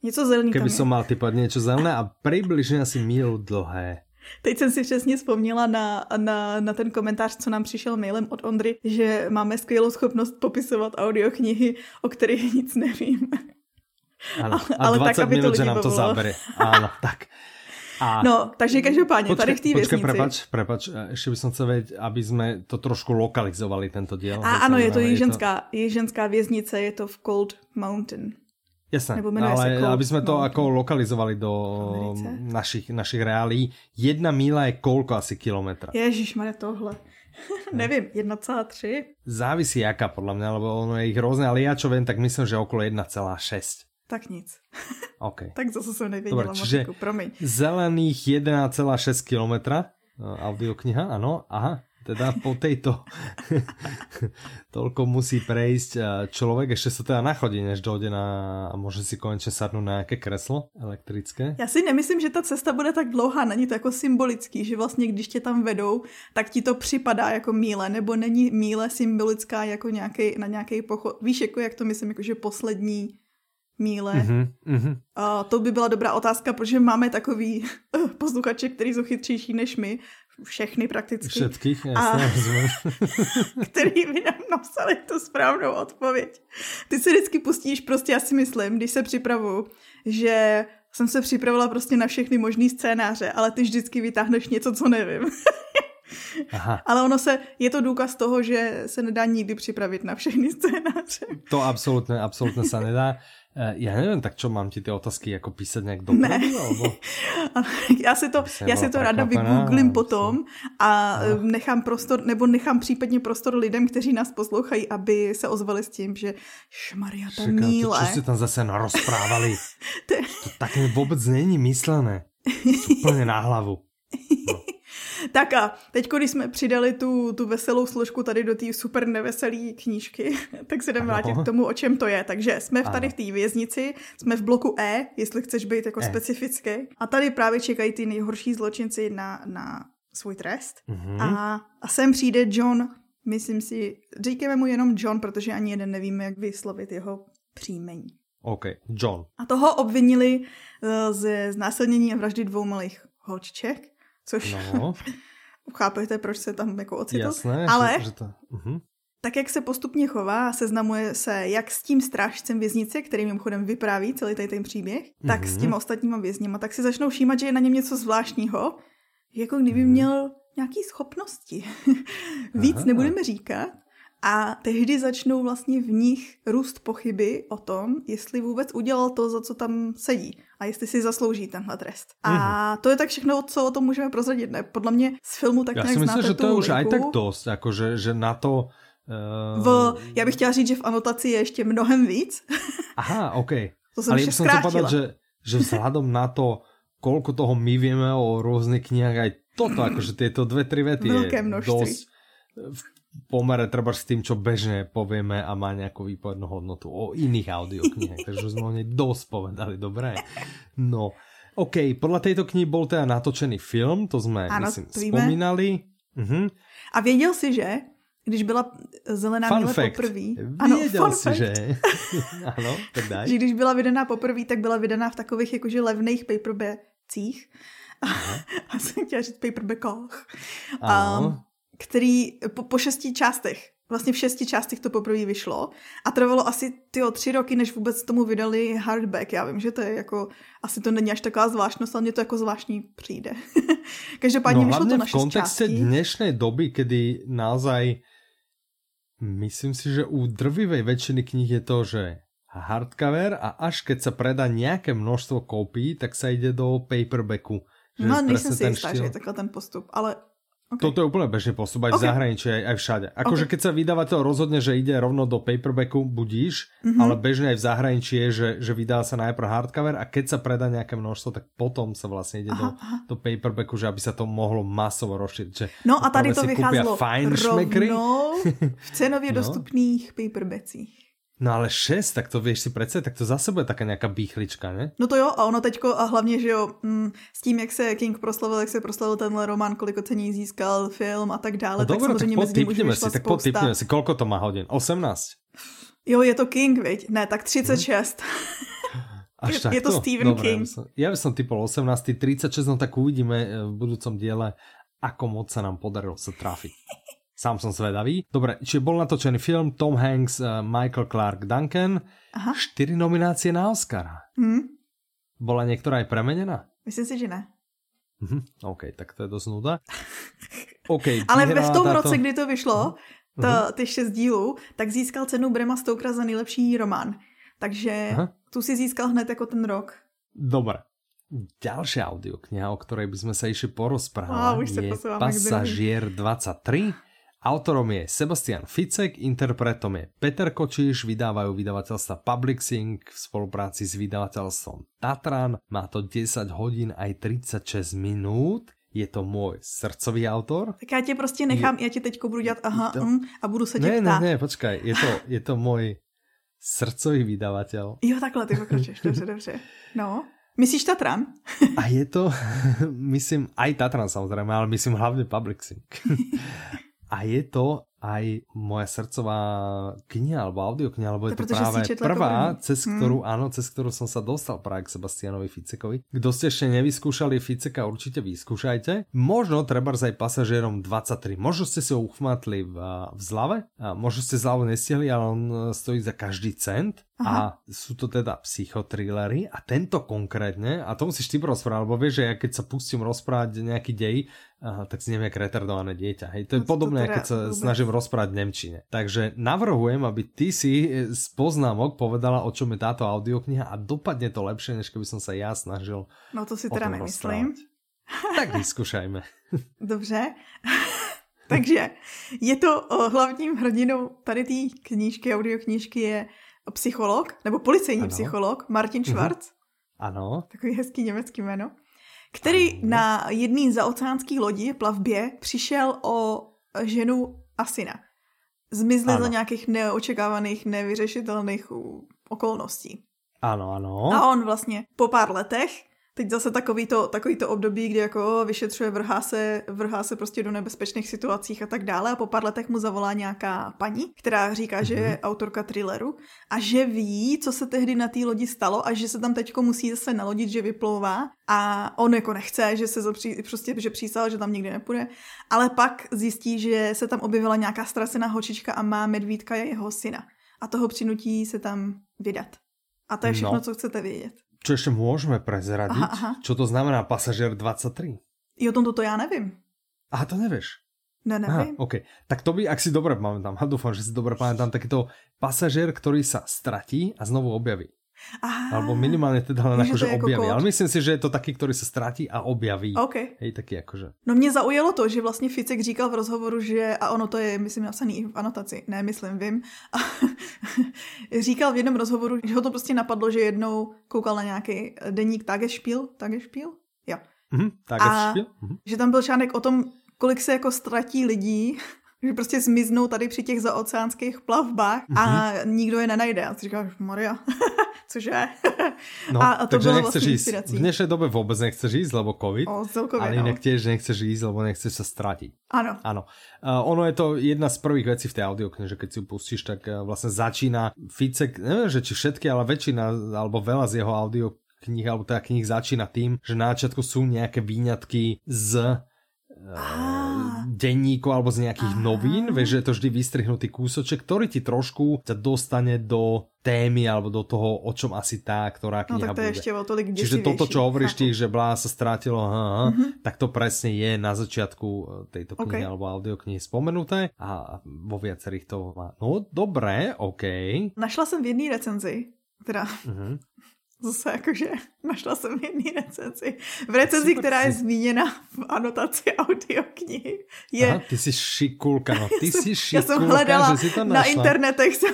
Něco zelený Keby som mal typovať niečo zelené a približne asi mílu dlhé. Teď jsem si přesně vzpomněla na, na, na ten komentář, co nám přišel mailem od Ondry, že máme skvělou schopnost popisovat audioknihy, o kterých nic nevím. Ano, a ale 20 tak, aby minut, to že nám to zabere. Ano, [LAUGHS] tak. A... No, takže každopádně, počkej, tady v té věznici. prepač, prepač, ještě bych chcel vědět, aby jsme to trošku lokalizovali, tento díl. A ano, je to jiženská, je ženská věznice, je to v Cold Mountain. Jasné, ale aby sme to ako lokalizovali do našich, našich reálí, jedna míla je koľko asi kilometra? Ježišmarja, tohle. [LAUGHS] Nevím, 1,3? Závisí jaká podľa mňa, lebo ono je ich rôzne, ale ja čo viem, tak myslím, že okolo 1,6. Tak nic. [LAUGHS] OK. tak zase som nevěděla, Dobre, čiže promiň. Zelených 1,6 km audiokniha, ano, aha. Teda po tejto [LAUGHS] toľko musí prejsť človek, ešte sa teda nachodí, než dojde na a môže si konečne sadnúť na nejaké kreslo elektrické. Já si nemyslím, že ta cesta bude tak dlouhá, není to jako symbolický, že vlastně když tě tam vedou, tak ti to připadá jako míle, nebo není míle symbolická jako nějaký, na nějaký pochod. Víš, jako jak to myslím, jako že poslední míle. Mm-hmm, mm-hmm. A to by byla dobrá otázka, protože máme takový posluchače, který jsou chytřejší než my, všechny prakticky. Všetkých, jasně, a, [LAUGHS] který by nám napsali tu správnou odpověď. Ty se vždycky pustíš, prostě já si myslím, když se připravu, že jsem se připravila prostě na všechny možný scénáře, ale ty vždycky vytáhneš něco, co nevím. [LAUGHS] Aha. Ale ono se, je to důkaz toho, že se nedá nikdy připravit na všechny scénáře. To absolutně, absolutně se nedá. Eh, já nevím, tak čo mám ti ty otázky jako písat nějak dopredu? Ne. Alebo... [LAUGHS] já si to, já si to ráda vygooglím potom a no. nechám prostor, nebo nechám případně prostor lidem, kteří nás poslouchají, aby se ozvali s tím, že šmaria, to míle. To, čo si tam zase narozprávali. [LAUGHS] to tak vůbec není myslené. Úplně na hlavu. [LAUGHS] Tak a teď, když jsme přidali tu, tu veselou složku tady do té super neveselé knížky, [LAUGHS] tak se jdeme vrátit k tomu, o čem to je. Takže jsme v tady v té věznici, jsme v bloku E, jestli chceš být jako e. specifický. A tady právě čekají ty nejhorší zločinci na, na svůj trest. Mm-hmm. A, a sem přijde John, myslím si, říkáme mu jenom John, protože ani jeden nevíme, jak vyslovit jeho příjmení. OK, John. A toho obvinili uh, ze znásilnění a vraždy dvou malých holčiček což no. [LAUGHS] chápete, proč se tam jako ocitl. Jasné, Ale že, že to... uh-huh. tak, jak se postupně chová a seznamuje se jak s tím strážcem věznice, který mimochodem vypráví celý tady ten příběh, uh-huh. tak s mhm. těma ostatníma vězněma, tak si začnou všímat, že je na něm něco zvláštního, jako kdyby uh-huh. měl nějaký schopnosti. [LAUGHS] Víc Aha. nebudeme říkat, a tehdy začnou vlastně v nich růst pochyby o tom, jestli vůbec udělal to, za co tam sedí a jestli si zaslouží tenhle trest. A mm-hmm. to je tak všechno, co o tom můžeme prozradit. Ne? Podle mě z filmu tak Já si myslím, že to je už aj tak dost, jako že, že na to... Uh... V, já bych chtěla říct, že v anotaci je ještě mnohem víc. [LAUGHS] Aha, OK. To jsem Ale jsem povedat, že, že vzhľadom na to, koľko toho my vieme o rôznych knihách, aj toto, [CLEARS THROAT] akože tieto dve, tri vety Veľké je dosť pomere treba s tým, čo bežne povieme a má nejakú výpovednú hodnotu o iných audioknihách. [LAUGHS] Takže sme ho dosť povedali, dobré. No, OK, podľa tejto knihy bol teda natočený film, to sme, ano, myslím, spomínali. Uh-huh. A věděl si, že když byla Zelená fun míle fact. poprvé. Ano, Věděl si, fact. že? [LAUGHS] ano, tak daj. že když byla vydaná poprvé, tak byla vydaná v takových jakože levných paperbackcích. [LAUGHS] A jsem chtěla říct paperbackách. Um, který po, po šesti částech, vlastně v šesti částech to poprvé vyšlo a trvalo asi tyjo, tři roky, než vůbec tomu vydali hardback. Já vím, že to je jako, asi to není až taková zvláštnost, ale mně to jako zvláštní přijde. [LAUGHS] Každopádně no, vyšlo to na šest v kontexte částí. dnešnej doby, kedy naozaj myslím si, že u drvivej väčšiny knih je to, že hardcover a až keď sa predá nejaké množstvo kópií, tak sa ide do paperbacku. no, nejsem si jistá, že je takhle ten postup, ale Okay. Toto je úplne bežný postup aj okay. v zahraničí, aj, aj všade. Akože okay. keď sa vydavateľ rozhodne, že ide rovno do paperbacku, budíš, mm-hmm. ale bežne aj v zahraničí je, že, že vydá sa najprv hardcover a keď sa predá nejaké množstvo, tak potom sa vlastne ide aha, do, aha. do paperbacku, že aby sa to mohlo masovo rozšíriť. No a tady to vycházelo rovnou v cenově [LAUGHS] no. dostupných paperbacích. No ale 6, tak to vieš si predstaviť, tak to zase bude taká nějaká bíchlička, ne? No to jo, a ono teďko, a hlavně, že jo, mm, s tím, jak se King proslavil, jak se proslavil tenhle román, kolik ocení získal film a tak dále, no, tak dobré, samozřejmě tak mezi už si, tak potipněme si, kolko to má hodin? 18? Jo, je to King, viď? Ne, tak 36. Hmm. Až je, je to Stephen Dobre, King. Ja by som, typol 18, 36, no tak uvidíme eh, v budúcom diele, ako moc sa nám podarilo sa trafiť. Sám som zvedavý. Dobre, čiže bol natočený film Tom Hanks, uh, Michael Clark Duncan. Aha. Štyri nominácie na Oscara. Hmm. Bola niektorá aj premenená? Myslím si, že ne. Mhm, OK, tak to je dosť nuda. [LAUGHS] Okay, Ale v tom táto... roce, kdy to vyšlo, to, uh-huh. ty šest dílů, tak získal cenu Brema Stokera za nejlepší román. Takže uh-huh. tu si získal hned jako ten rok. Dobre. Ďalšia audiokniha, o ktorej by sme sa išli porozprávať, je Pasažier 23 Autorom je Sebastian Ficek, interpretom je Peter Kočíš, vydávajú vydavateľstva Publixing v spolupráci s vydavateľstvom Tatran. Má to 10 hodín aj 36 minút. je to můj srdcový autor. Tak já tě prostě nechám, je, já ti teďko budu dělat aha to... mm, a budu se tě ne, ptát. Ne, ne, počkaj, je to, je to můj srdcový vydavatel. [LAUGHS] Jo, takhle ty pokračuješ, dobře, dobře. No. Myslíš Tatran? [LAUGHS] a je to, [LAUGHS] myslím, aj Tatran samozřejmě, ale myslím hlavně Publixing. A je to aj moja srdcová kniha alebo audiokniha, alebo je to, to práve prvá, cez hmm. ktorú, hmm. áno, cez ktorú som sa dostal práve k Sebastianovi Ficekovi. Kto ste ešte nevyskúšali Ficeka, určite vyskúšajte. Možno treba aj pasažierom 23. Možno ste si ho uchmatli v, v zlave, a možno ste zľavu nestihli, ale on stojí za každý cent. Aha. A sú to teda psychotrillery a tento konkrétne, a to musíš ty rozprávať, lebo vieš, že ja keď sa pustím rozprávať nejaký dej, aha, tak si neviem, jak retardované dieťa. Hej, to je no, podobné, to teda keď sa vôbec. snažím rozprávať v Nemčine. Takže navrhujem, aby ty si z poznámok povedala, o čom je táto audiokniha a dopadne to lepšie, než keby som sa ja snažil No to si teda nemyslím. Tak vyskúšajme. [LAUGHS] [LAUGHS] Dobře. [LAUGHS] Takže je to o hlavním hrdinou tady té knížky, audioknížky je psycholog, nebo policejní ano. psycholog, Martin mhm. Schwarz. Uh-huh. Ano. Takový hezký německý jméno. Který ano. na jedné zaoceánské lodi plavbě přišel o ženu a syna. Zmizli za nějakých neočekávaných, nevyřešitelných okolností. Ano, ano. A on vlastně po pár letech teď zase takový to, takový to období, kdy jako vyšetřuje, vrhá se, vrhá se prostě do nebezpečných situacích a tak dále a po pár letech mu zavolá nějaká paní, která říká, že je mhm. autorka thrilleru a že ví, co se tehdy na té lodi stalo a že se tam teďko musí zase nalodit, že vyplouvá a on jako nechce, že se zapří, prostě, že přísal, že tam nikdy nepůjde, ale pak zjistí, že se tam objevila nějaká strasená hočička a má medvídka jeho syna a toho přinutí se tam vydat. A to je všechno, no. co chcete vědět. Čo ešte môžeme prezradiť? Aha, aha. Čo to znamená pasažier 23? I o tom toto já nevím. Aha, to nevieš. Ne, nevím. Aha, OK. Tak to by, ak si dobre pamätám, [LAUGHS] a dúfam, že si dobre pamätám, takýto pasažier, ktorý sa stratí a znovu objaví. Aha. Alebo minimálně teda len akože jako objaví. Kód. Ale myslím si, že je to taký, který se ztratí a objaví. Okay. Hej, taky jakože. No mě zaujalo to, že vlastně Ficek říkal v rozhovoru, že, a ono to je, myslím, napsaný v anotaci, ne, myslím, vím, a [LAUGHS] říkal v jednom rozhovoru, že ho to prostě napadlo, že jednou koukal na nějaký deník Tagesspiel, Tagesspiel? Jo. Mm-hmm, Tagesspiel. A mm-hmm. že tam byl článek o tom, kolik se jako ztratí lidí že prostě zmiznou tady při těch zaoceánských plavbách a mm-hmm. nikdo je nenajde. A ty říkáš, Maria, [LAUGHS] cože? no, a, a to takže nechceš vlastně ísť. V dnešnej dobe vůbec nechceš ísť, lebo covid, o, celkově, ale inak no. tiež nechceš ísť, lebo nechceš sa stratiť. Ano. Ano. Uh, ono je to jedna z prvých vecí v tej audioknihe, že keď si ju pustíš, tak uh, vlastne začína Ficek, neviem, že či všetky, ale väčšina, alebo veľa z jeho audio knih, alebo teda knih začína tým, že na začiatku sú nejaké výňatky z ah. denníku alebo z nejakých Aha. novín, vieš, že je to vždy vystrihnutý kúsoček, ktorý ti trošku ťa dostane do témy alebo do toho, o čom asi tá, ktorá kniha no, tak to bude. Je ešte o tolik Čiže toto, čo hovoríš ty, že blá sa strátilo, aha, mm -hmm. tak to presne je na začiatku e, tejto knihy okay. alebo audioknihy spomenuté a vo viacerých to má. No, dobré, OK. Našla jsem v jedné recenzi, teda mm -hmm. Zase jakože [LAUGHS] našla jsem jedný recenzi. V recenzi, která je zmíněna v anotaci audioknihy. Je... Aha, ty jsi šikulka, no [LAUGHS] ty jsi šikulka, já jsem hledala že si to našla. na internetech, jsem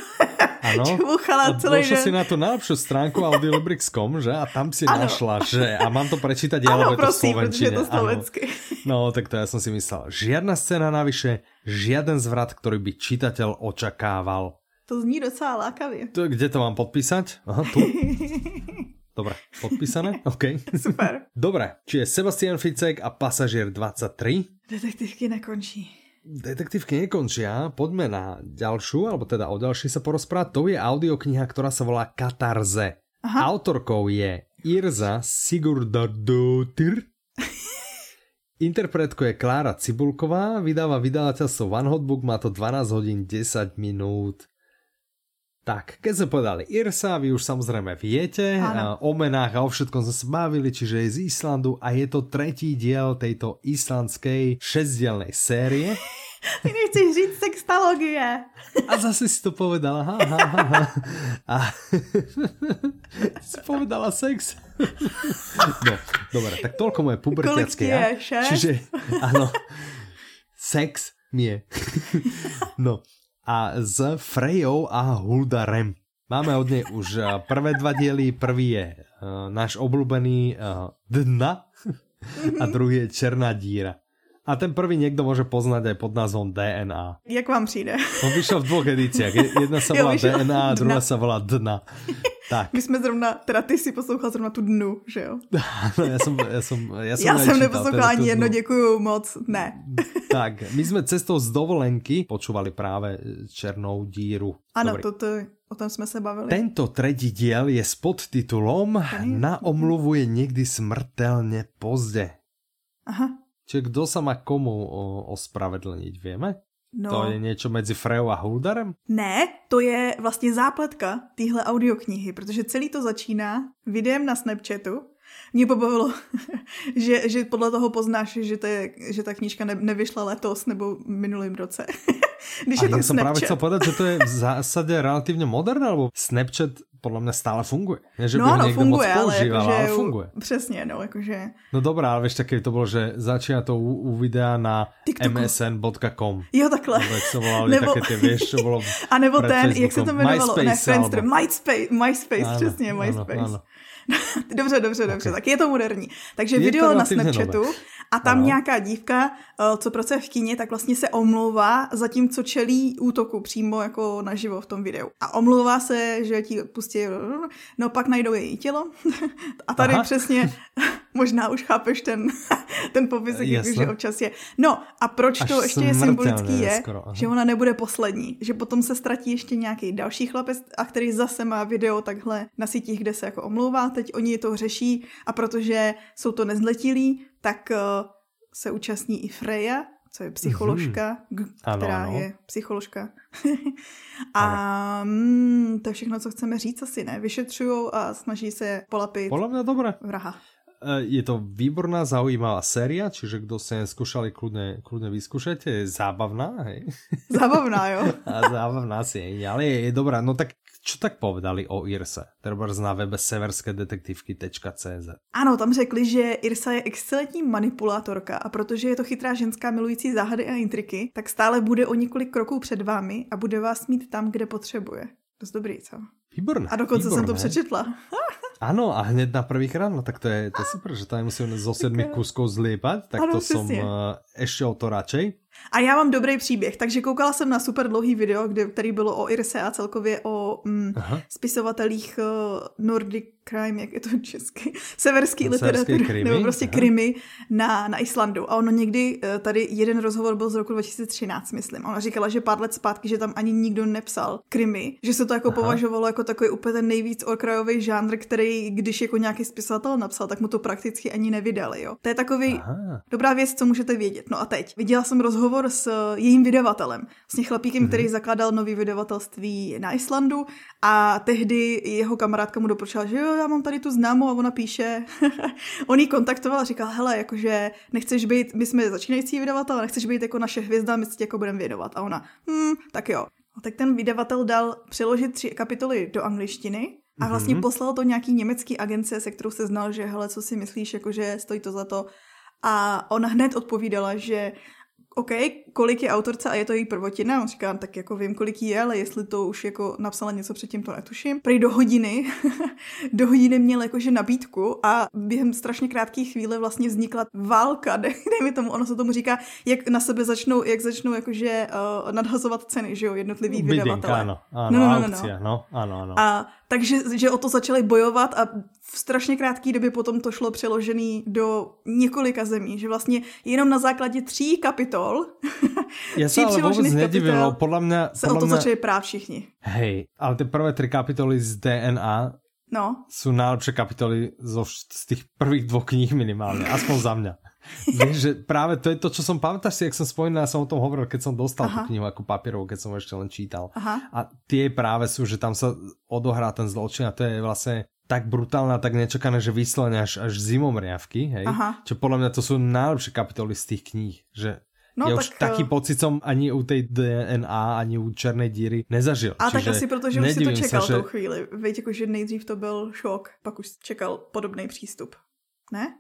ano, [LAUGHS] čmuchala celý den. si na tu najlepšiu stránku audiolibrix.com, že? A tam si ano. našla, že? A mám to prečítať, ano, alebo je to slovenčine. to slovensky. No, tak to ja som si myslel. Žiadna scéna navyše, žiaden zvrat, ktorý by čitateľ očakával. To zní docela lákavě. To, kde to mám podpísať? Aha, tu. [LAUGHS] Dobre, podpísané? OK. [LAUGHS] Super. Dobre, čiže Sebastian Ficek a Pasažier 23. Detektívky nekončí. Detektívky nekončia, poďme na ďalšiu, alebo teda o ďalší sa porozprávať. To je audiokniha, ktorá sa volá Katarze. Aha. Autorkou je Irza Sigurdardóttir. [LAUGHS] Interpretko je Klára Cibulková, vydáva vydavateľstvo One Hotbook, má to 12 hodín 10 minút. Tak, keď sme povedali Irsa, vy už samozrejme viete, ano. o menách a o všetkom sme sa bavili, čiže je z Islandu a je to tretí diel tejto islandskej šesťdielnej série. [LAUGHS] Ty nechceš říct sextologie. A zase si to povedala. Ha, ha, ha, ha. A [LAUGHS] si povedala sex. No, dobre, tak toľko moje pubertiacké ja. Čiže, áno, sex nie. No, a s Frejou a Huldarem. Máme od nej už eh, prvé dva diely. Prvý je uh, náš obľúbený uh, Dna. [LAUGHS] a druhý je Černá díra. A ten prvý někdo může poznat aj pod názvom DNA. Jak vám přijde? On vyšel v dvou edíciách. Jedna se volá DNA a druhá se volá Dna. [LAUGHS] Tak. My jsme zrovna, teda ty si poslouchal zrovna tu dnu, že jo? [LAUGHS] no, já jsem, já jsem, já jsem, já jsem neposlouchal ani jedno, děkuju moc, ne. [LAUGHS] tak, my jsme cestou z dovolenky počúvali právě Černou díru. Ano, Dobrý. toto, o tom jsme se bavili. Tento třetí díl je s podtitulom Na omluvu je někdy smrtelně pozdě. Aha. Čiže kdo sa má komu ospravedlniť, vieme? No. To je něco mezi Freou a Huldarem? Ne, to je vlastně zápletka téhle audioknihy, protože celý to začíná videem na Snapchatu. Mě pobavilo, [LAUGHS] že, že podle toho poznáš, že, to je, že ta knížka ne, nevyšla letos nebo minulým roce. [LAUGHS] Když a je tam já jsem právě chcel povedat, že to je v zásadě relativně moderné, nebo Snapchat podle mě stále funguje. Ne, že no ano, funguje, ale, jakože, ale funguje. Přesně, no, jakože... No dobrá, ale víš, taky to bylo, že začíná to u, u videa na msn.com. Jo, takhle. Nebo jak se volali nebo... také ty, víš, co bylo [LAUGHS] A nebo ten, Facebookom. jak se to jmenovalo? MySpace, ne, Friendster, MySpace, MySpace, ano, přesně, MySpace. Ano, ano. [LAUGHS] dobře, dobře, dobře, okay. tak je to moderní. Takže je video na Snapchatu nové. a tam ano. nějaká dívka, eh, co pracuje v kině, tak vlastně se omlouvá za tím, co čelí útoku přímo jako naživo v tom videu. A omlouvá se, že ti pustí, no pak najdou její tělo [LAUGHS] a tady Aha. přesně [LAUGHS] možná už chápeš ten, ten popis, že občas je. No a proč Až to ještě je symbolický je, skoro, že ona nebude poslední, že potom se ztratí ještě nějaký další chlapec, a který zase má video takhle na sítích, kde se jako omlouvá, teď oni to řeší a protože jsou to nezletilí, tak uh, se účastní i Freya, co je psycholožka, mm-hmm. která ano, ano. je psycholožka. [LAUGHS] a mm, to je všechno, co chceme říct asi, ne? Vyšetřují a snaží se polapit Podle mě dobré. vraha. E, je to výborná, zaujímavá séria, čiže kdo se skúšali, kľudne, kľudne vyskúšajte, je zábavná, hej? Zábavná, jo. [LAUGHS] A zábavná si je, ale je, je dobrá. No tak čo tak povedali o Irse? Treba na webe severskédetektivky.cz Ano, tam řekli, že Irsa je excelentní manipulátorka a protože je to chytrá ženská milující záhady a intriky, tak stále bude o několik kroků před vámi a bude vás mít tam, kde potřebuje. Dost dobrý, co? Výborné. A dokonce výborné. jsem to přečetla. [LAUGHS] Ano, a hned na prvých ráno, tak to je, to je super, že tady musím zo sedmi kuskov zlípat, tak ano, to jsem uh, ještě o to radšej. A já mám dobrý příběh, takže koukala jsem na super dlouhý video, kde, který bylo o Irse a celkově o mm, spisovatelích uh, Nordic crime, jak je to česky, [LAUGHS] severský literatury, [LAUGHS] nebo prostě Aha. krimi na, na Islandu. A ono někdy, uh, tady jeden rozhovor byl z roku 2013, myslím. Ona říkala, že pár let zpátky, že tam ani nikdo nepsal krimi, že se to jako Aha. považovalo jako takový úplně ten nejvíc okrajový žánr, který když jako nějaký spisovatel napsal, tak mu to prakticky ani nevydali, jo. To je takový Aha. dobrá věc, co můžete vědět. No a teď, viděla jsem rozhovor s eh, jejím vydavatelem, vlastně chlapíkem, mm-hmm. který zakládal nový vydavatelství na Islandu a tehdy jeho kamarádka mu doporučila, že jo, já mám tady tu známou a ona píše, [LAUGHS] on jí kontaktoval a říkal, hele, jakože nechceš být, my jsme začínající vydavatel, nechceš být jako naše hvězda, my se tě jako budeme věnovat. A ona, hm, tak jo. A tak ten vydavatel dal přeložit tři kapitoly do angličtiny a vlastně mm-hmm. poslal to nějaký německý agence, se kterou se znal, že hele, co si myslíš, jakože stojí to za to. A ona hned odpovídala, že OK, kolik je autorce a je to její prvotina, on říká, tak jako vím, kolik je, ale jestli to už jako napsala něco předtím, to netuším. Prý do hodiny, [LAUGHS] do hodiny měl jakože nabídku a během strašně krátké chvíle vlastně vznikla válka, [LAUGHS] dejme tomu, ono se tomu říká, jak na sebe začnou, jak začnou jakože uh, nadhazovat ceny, že jo, jednotlivý vydavatelé. Ano, ano, no, no, no, no. Aukcia, no, ano, ano. A takže že o to začali bojovat a v strašně krátké době potom to šlo přeložený do několika zemí, že vlastně jenom na základě tří kapitol Já [LAUGHS] se ale vůbec nedivil, podle mě... Se o to mě... začali prát všichni. Hej, ale ty prvé tři kapitoly z DNA no. jsou nejlepší kapitoly zo, z těch prvých dvou knih minimálně, aspoň za mě. [LAUGHS] Víš, že práve to je to, čo som, pamätáš si, jak som spomínal, ja som o tom hovoril, keď som dostal Aha. tú knihu ako papierovú, keď som ešte len čítal. Aha. A tie práve sú, že tam sa odohrá ten zločin a to je vlastne tak brutálne a tak nečakané, že vyslovene až, až zimomriavky, hej? Aha. Čo podľa mňa to sú najlepšie kapitoly z tých kníh, že No, ja tak, už taký uh... pocit som ani u tej DNA, ani u černé díry nezažil. A tak asi protože už si to čekal se, že... tou chvíli. Víte, jako, že nejdřív to byl šok, pak už čekal podobný přístup. Ne?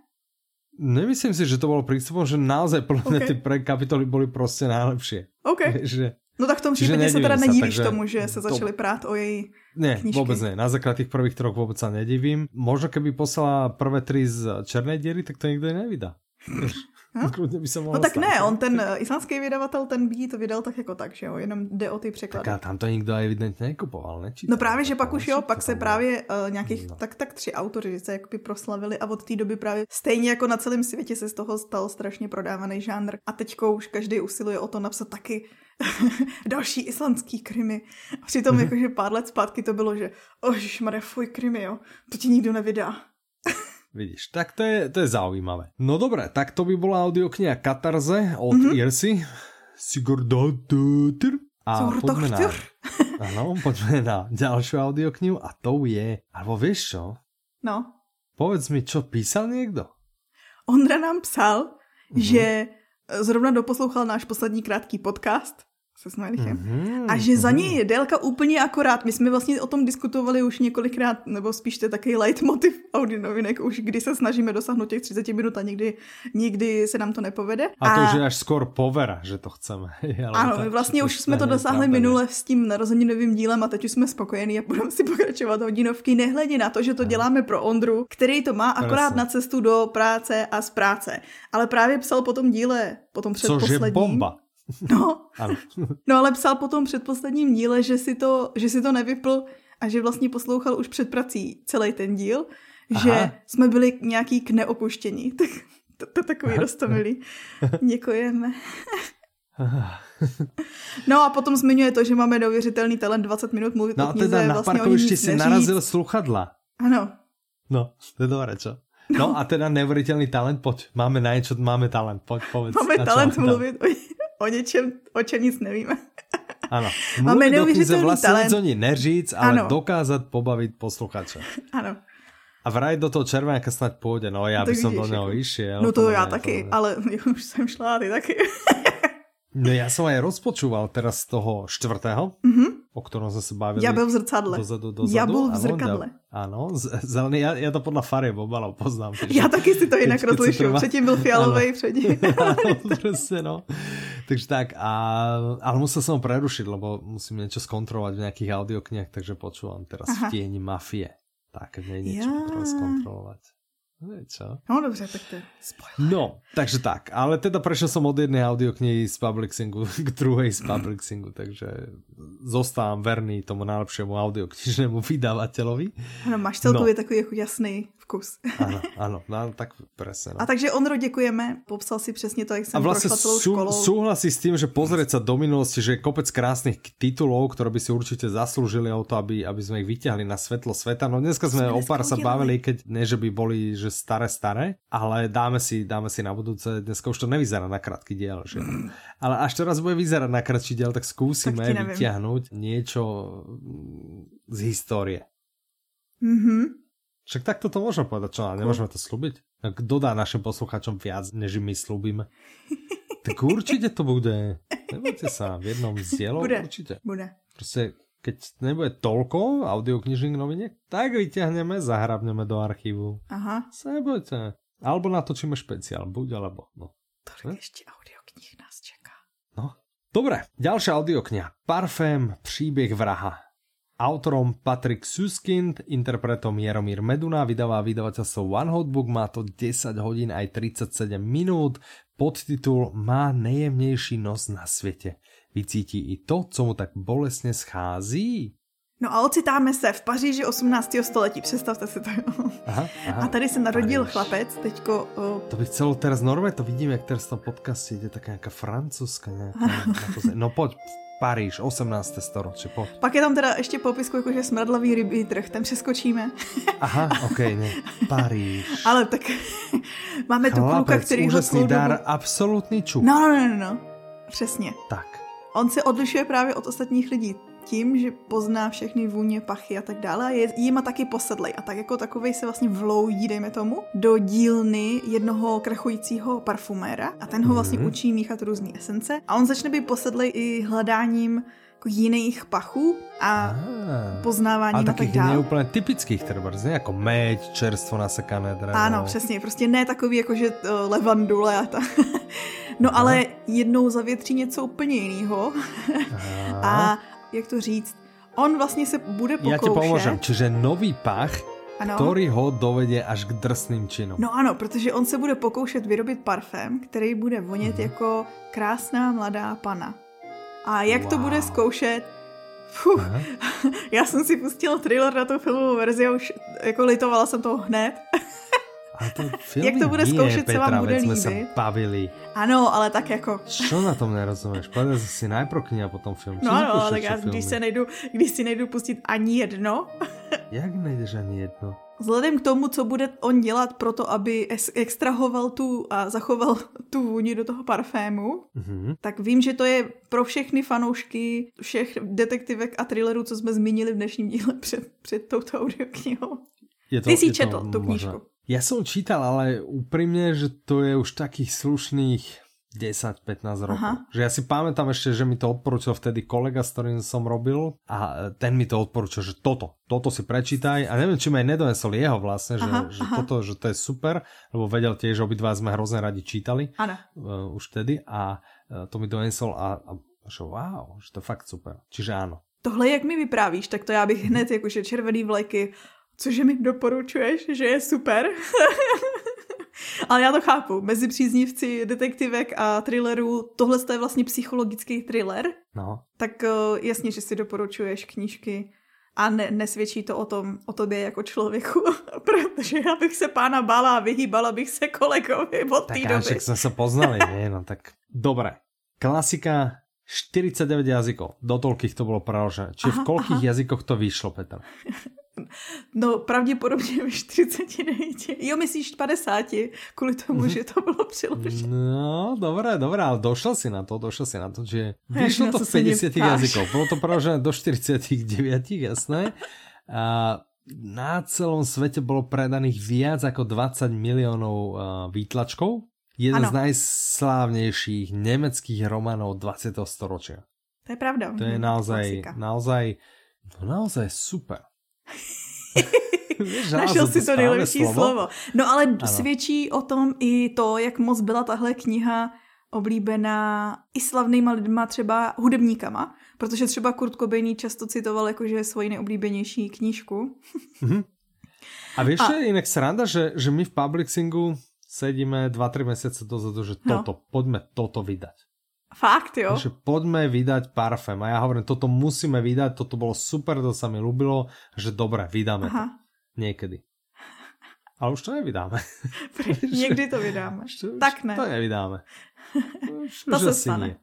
Nemyslím si, že to bolo prístupom, že naozaj podľa okay. tie prvé kapitoly boli proste najlepšie. OK. [LAUGHS] Že, No tak v tom případě se teda nedívíš sa, tomu, že se začali to... prát o její Ne, knižky. vôbec ne. Na základ tých prvých troch vôbec sa nedivím. Možno keby poslala prvé tri z Černej diery, tak to nikto nevydá. [LAUGHS] by se no tak stát, ne, on ten uh, islandský vydavatel, ten by to vydal tak jako tak, že jo, jenom jde o ty překlady. Tak a tam to nikdo evidentně nekupoval, ne? No právě, že pak už jo, pak se právě uh, nějakých, no. tak, tak tři autoři se jakoby proslavili a od té doby právě stejně jako na celém světě se z toho stal strašně prodávaný žánr a teďko už každý usiluje o to napsat taky [LAUGHS] další islandský krimi. A přitom mm-hmm. jakože pár let zpátky to bylo, že ožišmarja, fuj krimi, jo, to ti nikdo nevydá. [LAUGHS] Vidíš, tak to je, to je zaujímavé. No dobré, tak to by bola audiokniha Katarze od mm-hmm. Irsy. Sigurdotur. A poďme na, [LAUGHS] ano, poďme na ďalšiu audioknihu a to je, alebo vieš čo? No. Povedz mi, čo písal někdo? Ondra nám psal, mm-hmm. že zrovna doposlouchal náš poslední krátký podcast se Smajlichem. Mm-hmm, a že za něj je délka úplně akorát. My jsme vlastně o tom diskutovali už několikrát, nebo spíš to je takový leitmotiv Audi novinek, už kdy se snažíme dosáhnout těch 30 minut a někdy, nikdy se nám to nepovede. A, a to, že až skoro povera, že to chceme. [LAUGHS] ano, my vlastně už jsme to dosáhli minule s tím narozeninovým dílem a teď už jsme spokojení a budeme si pokračovat hodinovky, nehledě na to, že to děláme pro Ondru, který to má akorát na cestu do práce a z práce. Ale právě psal po tom díle, potom předposledním. Což je bomba No, ano. no ale psal potom předposledním díle, že si, to, že si to nevypl a že vlastně poslouchal už před prací celý ten díl, Aha. že jsme byli nějaký k neopuštění. [LAUGHS] Tak to, to takový rostomilý. Děkujeme. [LAUGHS] No a potom zmiňuje to, že máme neuvěřitelný talent 20 minut mluvit no, o knize. No a teda na vlastně parkovišti si narazil sluchadla. Ano. No, to je dobré, čo? No. no a teda neuvěřitelný talent, pojď, máme na něco, máme talent, pojď, povedz. Máme talent mluvit o o něčem, o čem nic nevíme. [LAUGHS] Ano. Máme neuvěřitelný vlastně talent. Vlastně neříct, ale ano. dokázat pobavit posluchače. Ano. A vraj do toho červenáka snad půjde, no já bych som do něho išiel. No to já taky, to... ale [LAUGHS] už jsem šla, ty taky. [LAUGHS] No ja som aj rozpočúval teraz z toho štvrtého, mm-hmm. o ktorom sme sa bavili. Ja byl v zrcadle. Dozadu, dozadu. Jabul v zrkadle. Áno, zelený, ja, ja to podľa farieb obalov poznám. Já taky si to jinak rozlišuju. Předtím byl fialový, předtím. presne, no. Takže tak, a, ale musel som ho prerušiť, lebo musím niečo skontrolovať v nejakých audioknihách, takže počúvam teraz Aha. v tieni mafie. Tak, nie niečo ja. potrebujem skontrolovať. Čo? No dobře, tak to je spoiler. No, takže tak. Ale teda prešiel som od jednej audioknihy z Publixingu [LAUGHS] k druhej z [CLEARS THROAT] Publixingu, takže zostávám verný tomu najlepšiemu audioknižnému vydavateľovi. Ano, máš celkově no. takový jako jasný vkus. Ano, ano, no, tak presne. No. A takže Ondro, děkujeme, popsal si přesně to, jak jsem a vlastně prošla celou sú, školou. súhlasí s tým, že pozrieť sa do minulosti, že je kopec krásnych titulov, ktoré by si určite zaslúžili o to, aby, aby sme ich vyťahli na svetlo sveta. No dneska sme o pár sa bavili, keď ne, že by boli že staré, staré, ale dáme si, dáme si na budúce, dneska už to nevyzerá na krátký diel, že? [CLEARS THROAT] Ale až teraz bude vyzerať na kratší diel, tak skúsime tak vyťahnuť niečo z histórie. Mhm. Však takto to môžeme povedať, čo? Ale nemôžeme to slúbiť? Kto dá našim poslucháčom viac, než my slúbime? [LAUGHS] Tak určite to bude. Nebojte sa, v jednom z dielov bude, určite. Bude. Proste, keď nebude toľko audioknižných noviniek, tak vyťahneme, zahrabneme do archívu. Aha. Sa nebojte. Alebo natočíme špeciál, buď alebo. No. Tolik ešte audioknih nás čeká. No. Dobre, ďalšia audiokniha. Parfém, příběh vraha. Autorom Patrick Suskind, interpretom Jaromír Meduna, vydává vydavateľstvo One Hot Book, má to 10 hodín aj 37 minút, podtitul Má nejjemnější nos na světě. Vycítí i to, co mu tak bolestně schází? No a ocitáme se v Paříži 18. století, představte si to. Aha, aha, a tady se narodil Paríž. chlapec, teďko... O... To bych celou teraz normálně to vidím, jak teraz tam podcastě jde taká nějaká francouzská nějaká... [LAUGHS] no pojď, Paríž, 18. storočí, pojď. Pak je tam teda ještě popisku, jakože smradlavý rybí trh, ten přeskočíme. Aha, ok, ne. [LAUGHS] Paríž. Ale tak [LAUGHS] máme tu kluka, který úžasný dar, dobu... absolutní čuk. No, no, no, no, no, přesně. Tak. On se odlišuje právě od ostatních lidí tím, že pozná všechny vůně, pachy a tak dále a je jima taky posedlej. A tak jako takovej se vlastně vloudí, dejme tomu, do dílny jednoho krachujícího parfuméra a ten ho vlastně mm-hmm. učí míchat různé esence a on začne být posedlej i hledáním jako jiných pachů a ah, poznáváním a, a tak dále. Úplně typických třeba, ne? Jako meď, čerstvo nasekané dřevo. Ano, přesně, prostě ne takový jako, že uh, levandule a ta [LAUGHS] No ale jednou zavětří něco úplně jiného. a jak to říct, on vlastně se bude pokoušet... Já ti pomůžem, čiže nový pach, ano. který ho dovede až k drsným činům. No ano, protože on se bude pokoušet vyrobit parfém, který bude vonět mm-hmm. jako krásná mladá pana. A jak wow. to bude zkoušet, Fuh, [LAUGHS] já jsem si pustila trailer na tu filmovou verzi a už jako litovala jsem toho hned. [LAUGHS] To film Jak to bude zkoušet, Petra, se vám bude líbit. jsme se bavili. Ano, ale tak jako... Co na tom nerozumíš? Povedal si najprv kniha a potom film. No ano, ale tak já, když, se nejdu, když si nejdu pustit ani jedno... [LAUGHS] Jak nejdeš ani jedno? Vzhledem k tomu, co bude on dělat pro to, aby extrahoval tu a zachoval tu vůni do toho parfému, mm-hmm. tak vím, že to je pro všechny fanoušky všech detektivek a thrillerů, co jsme zmínili v dnešním díle před, před touto audioknihou. Je to, Ty si četl tu knížku. Ja som čítal, ale úprimne, že to je už takých slušných 10-15 rokov. Aha. Že ja si pamätám ešte, že mi to odporučil vtedy kolega, s ktorým som robil a ten mi to odporučil, že toto, toto si prečítaj a neviem, či ma aj nedonesol jeho vlastne, že, aha, že aha. toto, že to je super, lebo vedel tiež, že obidva sme hrozne radi čítali uh, už vtedy a uh, to mi donesol a, a že wow, že to je fakt super. Čiže áno. Tohle, jak mi vyprávíš, tak to já bych hned jakože červený vleky, cože mi doporučuješ, že je super. [LAUGHS] Ale já to chápu. Mezi příznivci detektivek a thrillerů, tohle je vlastně psychologický thriller. No. Tak eh, jasně, že si doporučuješ knížky a ne, nesvědčí to o tom, o tobě jako člověku, [LAUGHS] protože já bych se pána bála a vyhýbala bych se kolegovi od té doby. Tak jsme se poznali, nie? No tak dobré. Klasika 49 jazykov. Do toľkých to bolo preložené. Čiže aha, v koľkých aha. jazykoch to vyšlo, Petr? [LAUGHS] No pravděpodobně ve 49. Jo, myslíš 50, kvůli tomu, mm-hmm. že to bylo přiložené. No, dobré, dobré, ale došel si na to, došel si na to, že vyšlo to v 50 jazykov. Bylo to preložené do 49, jasné. A na celom svete bolo predaných viac ako 20 miliónov výtlačkov. Jeden ano. z najslávnejších nemeckých romanov 20. storočia. To je pravda. To je naozaj, naozaj, no naozaj super. [LAUGHS] Našel si to nejlepší slovo. slovo. No ale ano. svědčí o tom i to, jak moc byla tahle kniha oblíbená i slavnýma lidma, třeba hudebníkama, protože třeba Kurt Cobain často citoval jakože svoji nejoblíbenější knížku. Mhm. A víš, A... jinak sranda, že, že my v Publixingu sedíme 2-3 mesiace dozadu, že no. toto, poďme toto vydať. Fakt, jo? Takže poďme vydať parfém. A ja hovorím, toto musíme vydať, toto bolo super, to sa mi ľúbilo, že dobre, vydáme Aha. to. Niekedy. Ale už to nevydáme. [LAUGHS] Někdy to vydáme. Už, tak ne. To nevydáme. [LAUGHS] Už, to už se stane. Nie.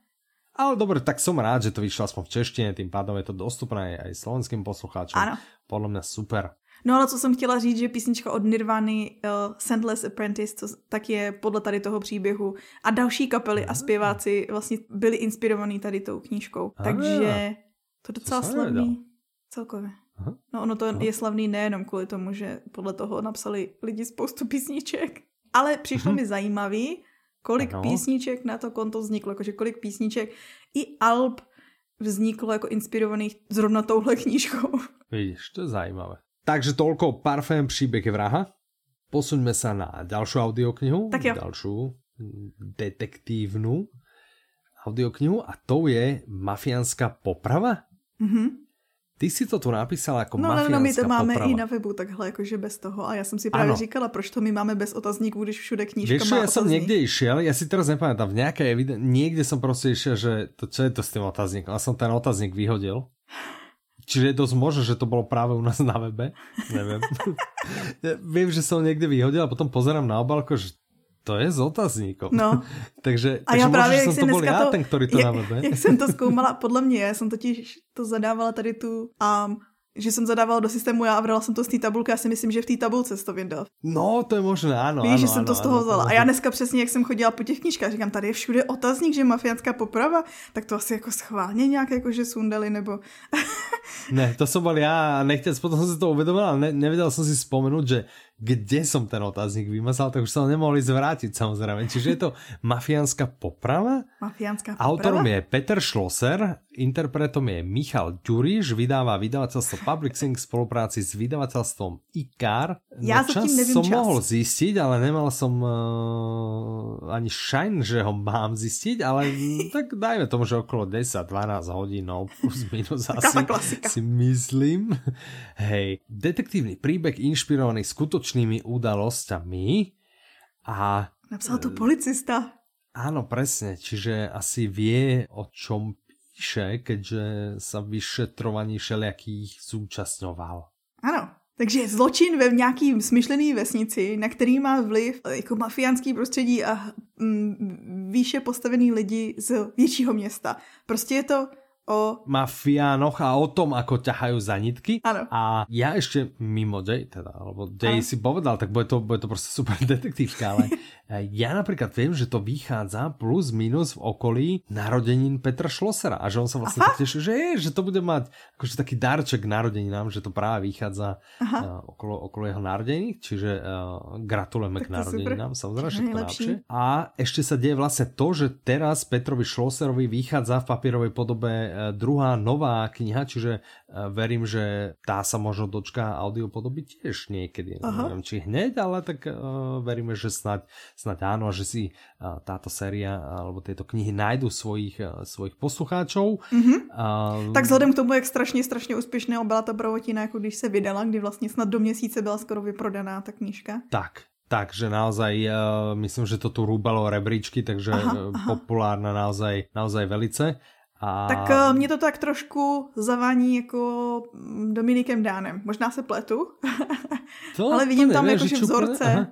Ale dobre, tak som rád, že to vyšlo aspoň v češtine, tým pádom je to dostupné aj slovenským poslucháčom. Ano. Podľa mňa super. No ale co jsem chtěla říct, že písnička od Nirvany uh, Sandless Apprentice, co tak je podle tady toho příběhu a další kapely a zpěváci vlastně byli inspirovaní tady tou knížkou. Aha. Takže to docela slavný celkově. Aha. No ono to Aha. je slavný nejenom kvůli tomu, že podle toho napsali lidi spoustu [LAUGHS] písniček, ale přišlo Aha. mi zajímavý, kolik ano. písniček na to konto vzniklo, jakože kolik písniček i alb vzniklo jako inspirovaných zrovna touhle [LAUGHS] knížkou. Vidíš, to je zajímavé. Takže toľko parfém příběh vraha. Posuňme sa na ďalšiu audioknihu, tak jo. ďalšiu detektívnu audioknihu a to je Mafiánská poprava. Mm-hmm. Ty si to tu napísala jako no, mafiánská No, no, my to máme poprava. i na webu takhle, jakože bez toho. A já jsem si právě ano. říkala, proč to my máme bez otazníků, když všude knížka Víš, má já jsem někde išel, já si teraz nepamätám, v nějaké někde jsem prostě išel, že to, čo je to s tím otazníkom? A jsem ten otazník vyhodil. Čiže je dosť možné, že to bolo práve u nás na webe. Neviem. [LAUGHS] Viem, že som niekde vyhodil a potom pozerám na obálku, že to je s otazníkom. No. [LAUGHS] takže, a takže já právě, možná, že jsem to bol já ten, který to jak, na webe. Jak jsem to zkoumala, podle mě, já jsem totiž to zadávala tady tu um, že jsem zadávala do systému já a vrala jsem to z té tabulky, já si myslím, že v té tabulce to vyndal. No, to je možné, ano. Víš, ano, že jsem ano, to z toho ano, vzala. Ano. A já dneska přesně, jak jsem chodila po těch knížkách, říkám, tady je všude otazník, že mafiánská poprava, tak to asi jako schválně nějak jako, že sundali, nebo... ne, to jsem byl já nechtěl, potom jsem si to uvědomil, ale ne, nevěděl jsem si vzpomenout, že kde som ten otáznik vymazal, tak už sa ho nemohli zvrátiť samozrejme. Čiže je to mafiánska poprava. Mafiánska poprava. Autorom je Peter Schlosser, interpretom je Michal Ďuriš, vydáva vydavateľstvo Public Sing v spolupráci s vydavateľstvom IKAR. Ja no, čas nevím som čas. mohol zistiť, ale nemal som uh, ani šajn, že ho mám zistiť, ale tak dajme tomu, že okolo 10-12 hodín, no plus [LAUGHS] minus asi si myslím. Hej, detektívny príbeh inšpirovaný skutočnými udalosťami a... Napsal to policista. Áno, presne, čiže asi vie, o čom píše, keďže sa vyšetrovaní všelijakých zúčastňoval. Ano, takže zločin ve nějaký smyšlený vesnici, na který má vliv jako mafiánský prostředí a mm, výše postavený lidi z většího města. Prostě je to o... mafiánoch a o tom, ako ťahajú za nitky. Ano. A ja ešte mimo Jay, teda, alebo Jay ano. si povedal, tak bude to, bude to prostě super [LAUGHS] detektívka, ale ja napríklad viem, že to vychádza plus minus v okolí narodenin Petra Schlossera a že on sa vlastne tak teší, že je, že to bude mať akože taký darček narodeninám, že to práve vychádza uh, okolo, okolo jeho narodení, čiže uh, gratulujeme tak k narodeninám, samozrejme, všetko najlepšie. A ešte sa deje vlastne to, že teraz Petrovi Schlosserovi vychádza v papierovej podobe druhá nová kniha, čiže uh, verím, že tá sa možno dočká audiopodoby tiež niekedy. Aha. Neviem, či hneď, ale tak uh, veríme, že snad snad áno, že si táto séria alebo tieto knihy nájdu svojich, svojich poslucháčov. Mm-hmm. Uh, tak vzhledem k tomu, jak strašně, strašně úspěšná byla ta prvotina, jako když se vydala, kdy vlastně snad do měsíce byla skoro vyprodaná ta knížka. Tak, takže naozaj, uh, myslím, že to tu rúbalo rebríčky, takže aha, aha. populárna naozaj, naozaj velice. A... Tak uh, mě to tak trošku zavání jako Dominikem Dánem. Možná se pletu, to, [LAUGHS] ale vidím to tam jakože vzorce. Aha.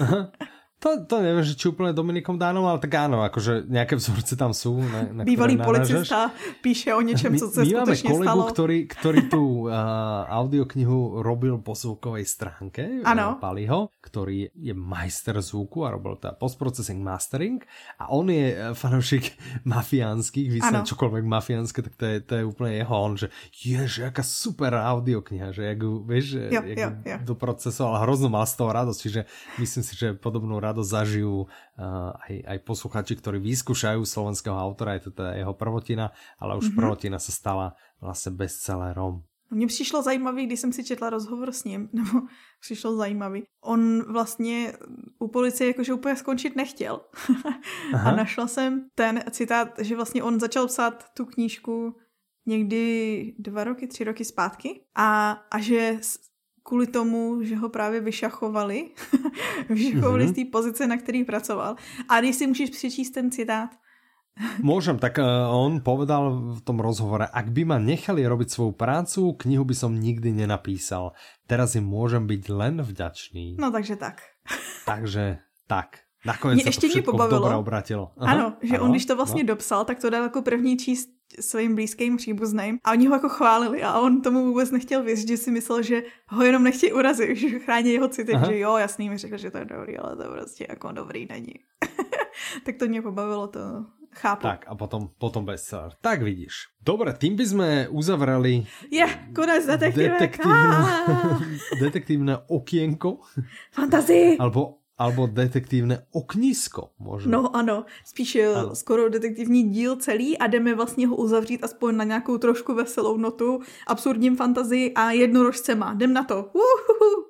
Aha. [LAUGHS] To, to neviem, že či úplne Dominikom Dánom, ale tak áno, akože nejaké vzorce tam sú. Na, na Bývalý policista píše o niečom, co sa skutočne kolegu, stalo. Ktorý, ktorý tú uh, [LAUGHS] audioknihu robil po zvukovej stránke, ano. Paliho, ktorý je majster zvuku a robil teda postprocessing mastering a on je fanúšik [LAUGHS] mafiánskych, vysne čokoľvek mafiánske, tak to je, to je úplne jeho on, že ježe, aká super audiokniha, že jak, vieš, jo, jak jo, jo. doprocesoval, hrozno mal z toho radosť, čiže myslím si, že podobnú radosť radosť zažijú uh, aj, aj posluchači, ktorí vyskúšajú slovenského autora, je to teda jeho prvotina, ale už mm-hmm. prvotina sa stala vlastne bestsellerom. Mně přišlo zajímavý, když jsem si četla rozhovor s ním, [LAUGHS] nebo přišlo zajímavý. On vlastně u policie jakože úplně skončit nechtěl. [LAUGHS] a našla jsem ten citát, že vlastně on začal psát tu knížku někdy dva roky, tři roky zpátky a, a že kvůli tomu, že ho právě vyšachovali, [LAUGHS] vyšachovali mm-hmm. z té pozice, na který pracoval. A když si můžeš přečíst ten citát, Môžem, tak uh, on povedal v tom rozhovore, ak by ma nechali robiť svoju prácu, knihu by som nikdy nenapísal. Teraz im môžem byť len vďačný. No takže tak. [LAUGHS] takže tak. Nakonec mě ještě to mě pobavilo. obratilo. Aha, ano, že ano, on když to vlastně no. dopsal, tak to dal jako první číst svým blízkým příbuzným a oni ho jako chválili a on tomu vůbec nechtěl věřit, že si myslel, že ho jenom nechtějí urazit, že chrání jeho city, Aha. že jo, jasný mi řekl, že to je dobrý, ale to prostě jako dobrý není. [LAUGHS] tak to mě pobavilo, to chápu. Tak a potom, potom bestseller. Tak vidíš. Dobre, tým by sme uzavreli je, konec detektívne, detektívne [LAUGHS] okienko. Fantazii. Alebo Albo detektivné oknisko možná. No ano, spíš ano. skoro detektivní díl celý a jdeme vlastně ho uzavřít aspoň na nějakou trošku veselou notu, absurdním fantazii a jednorožcema. Jdem na to. Uhuhu.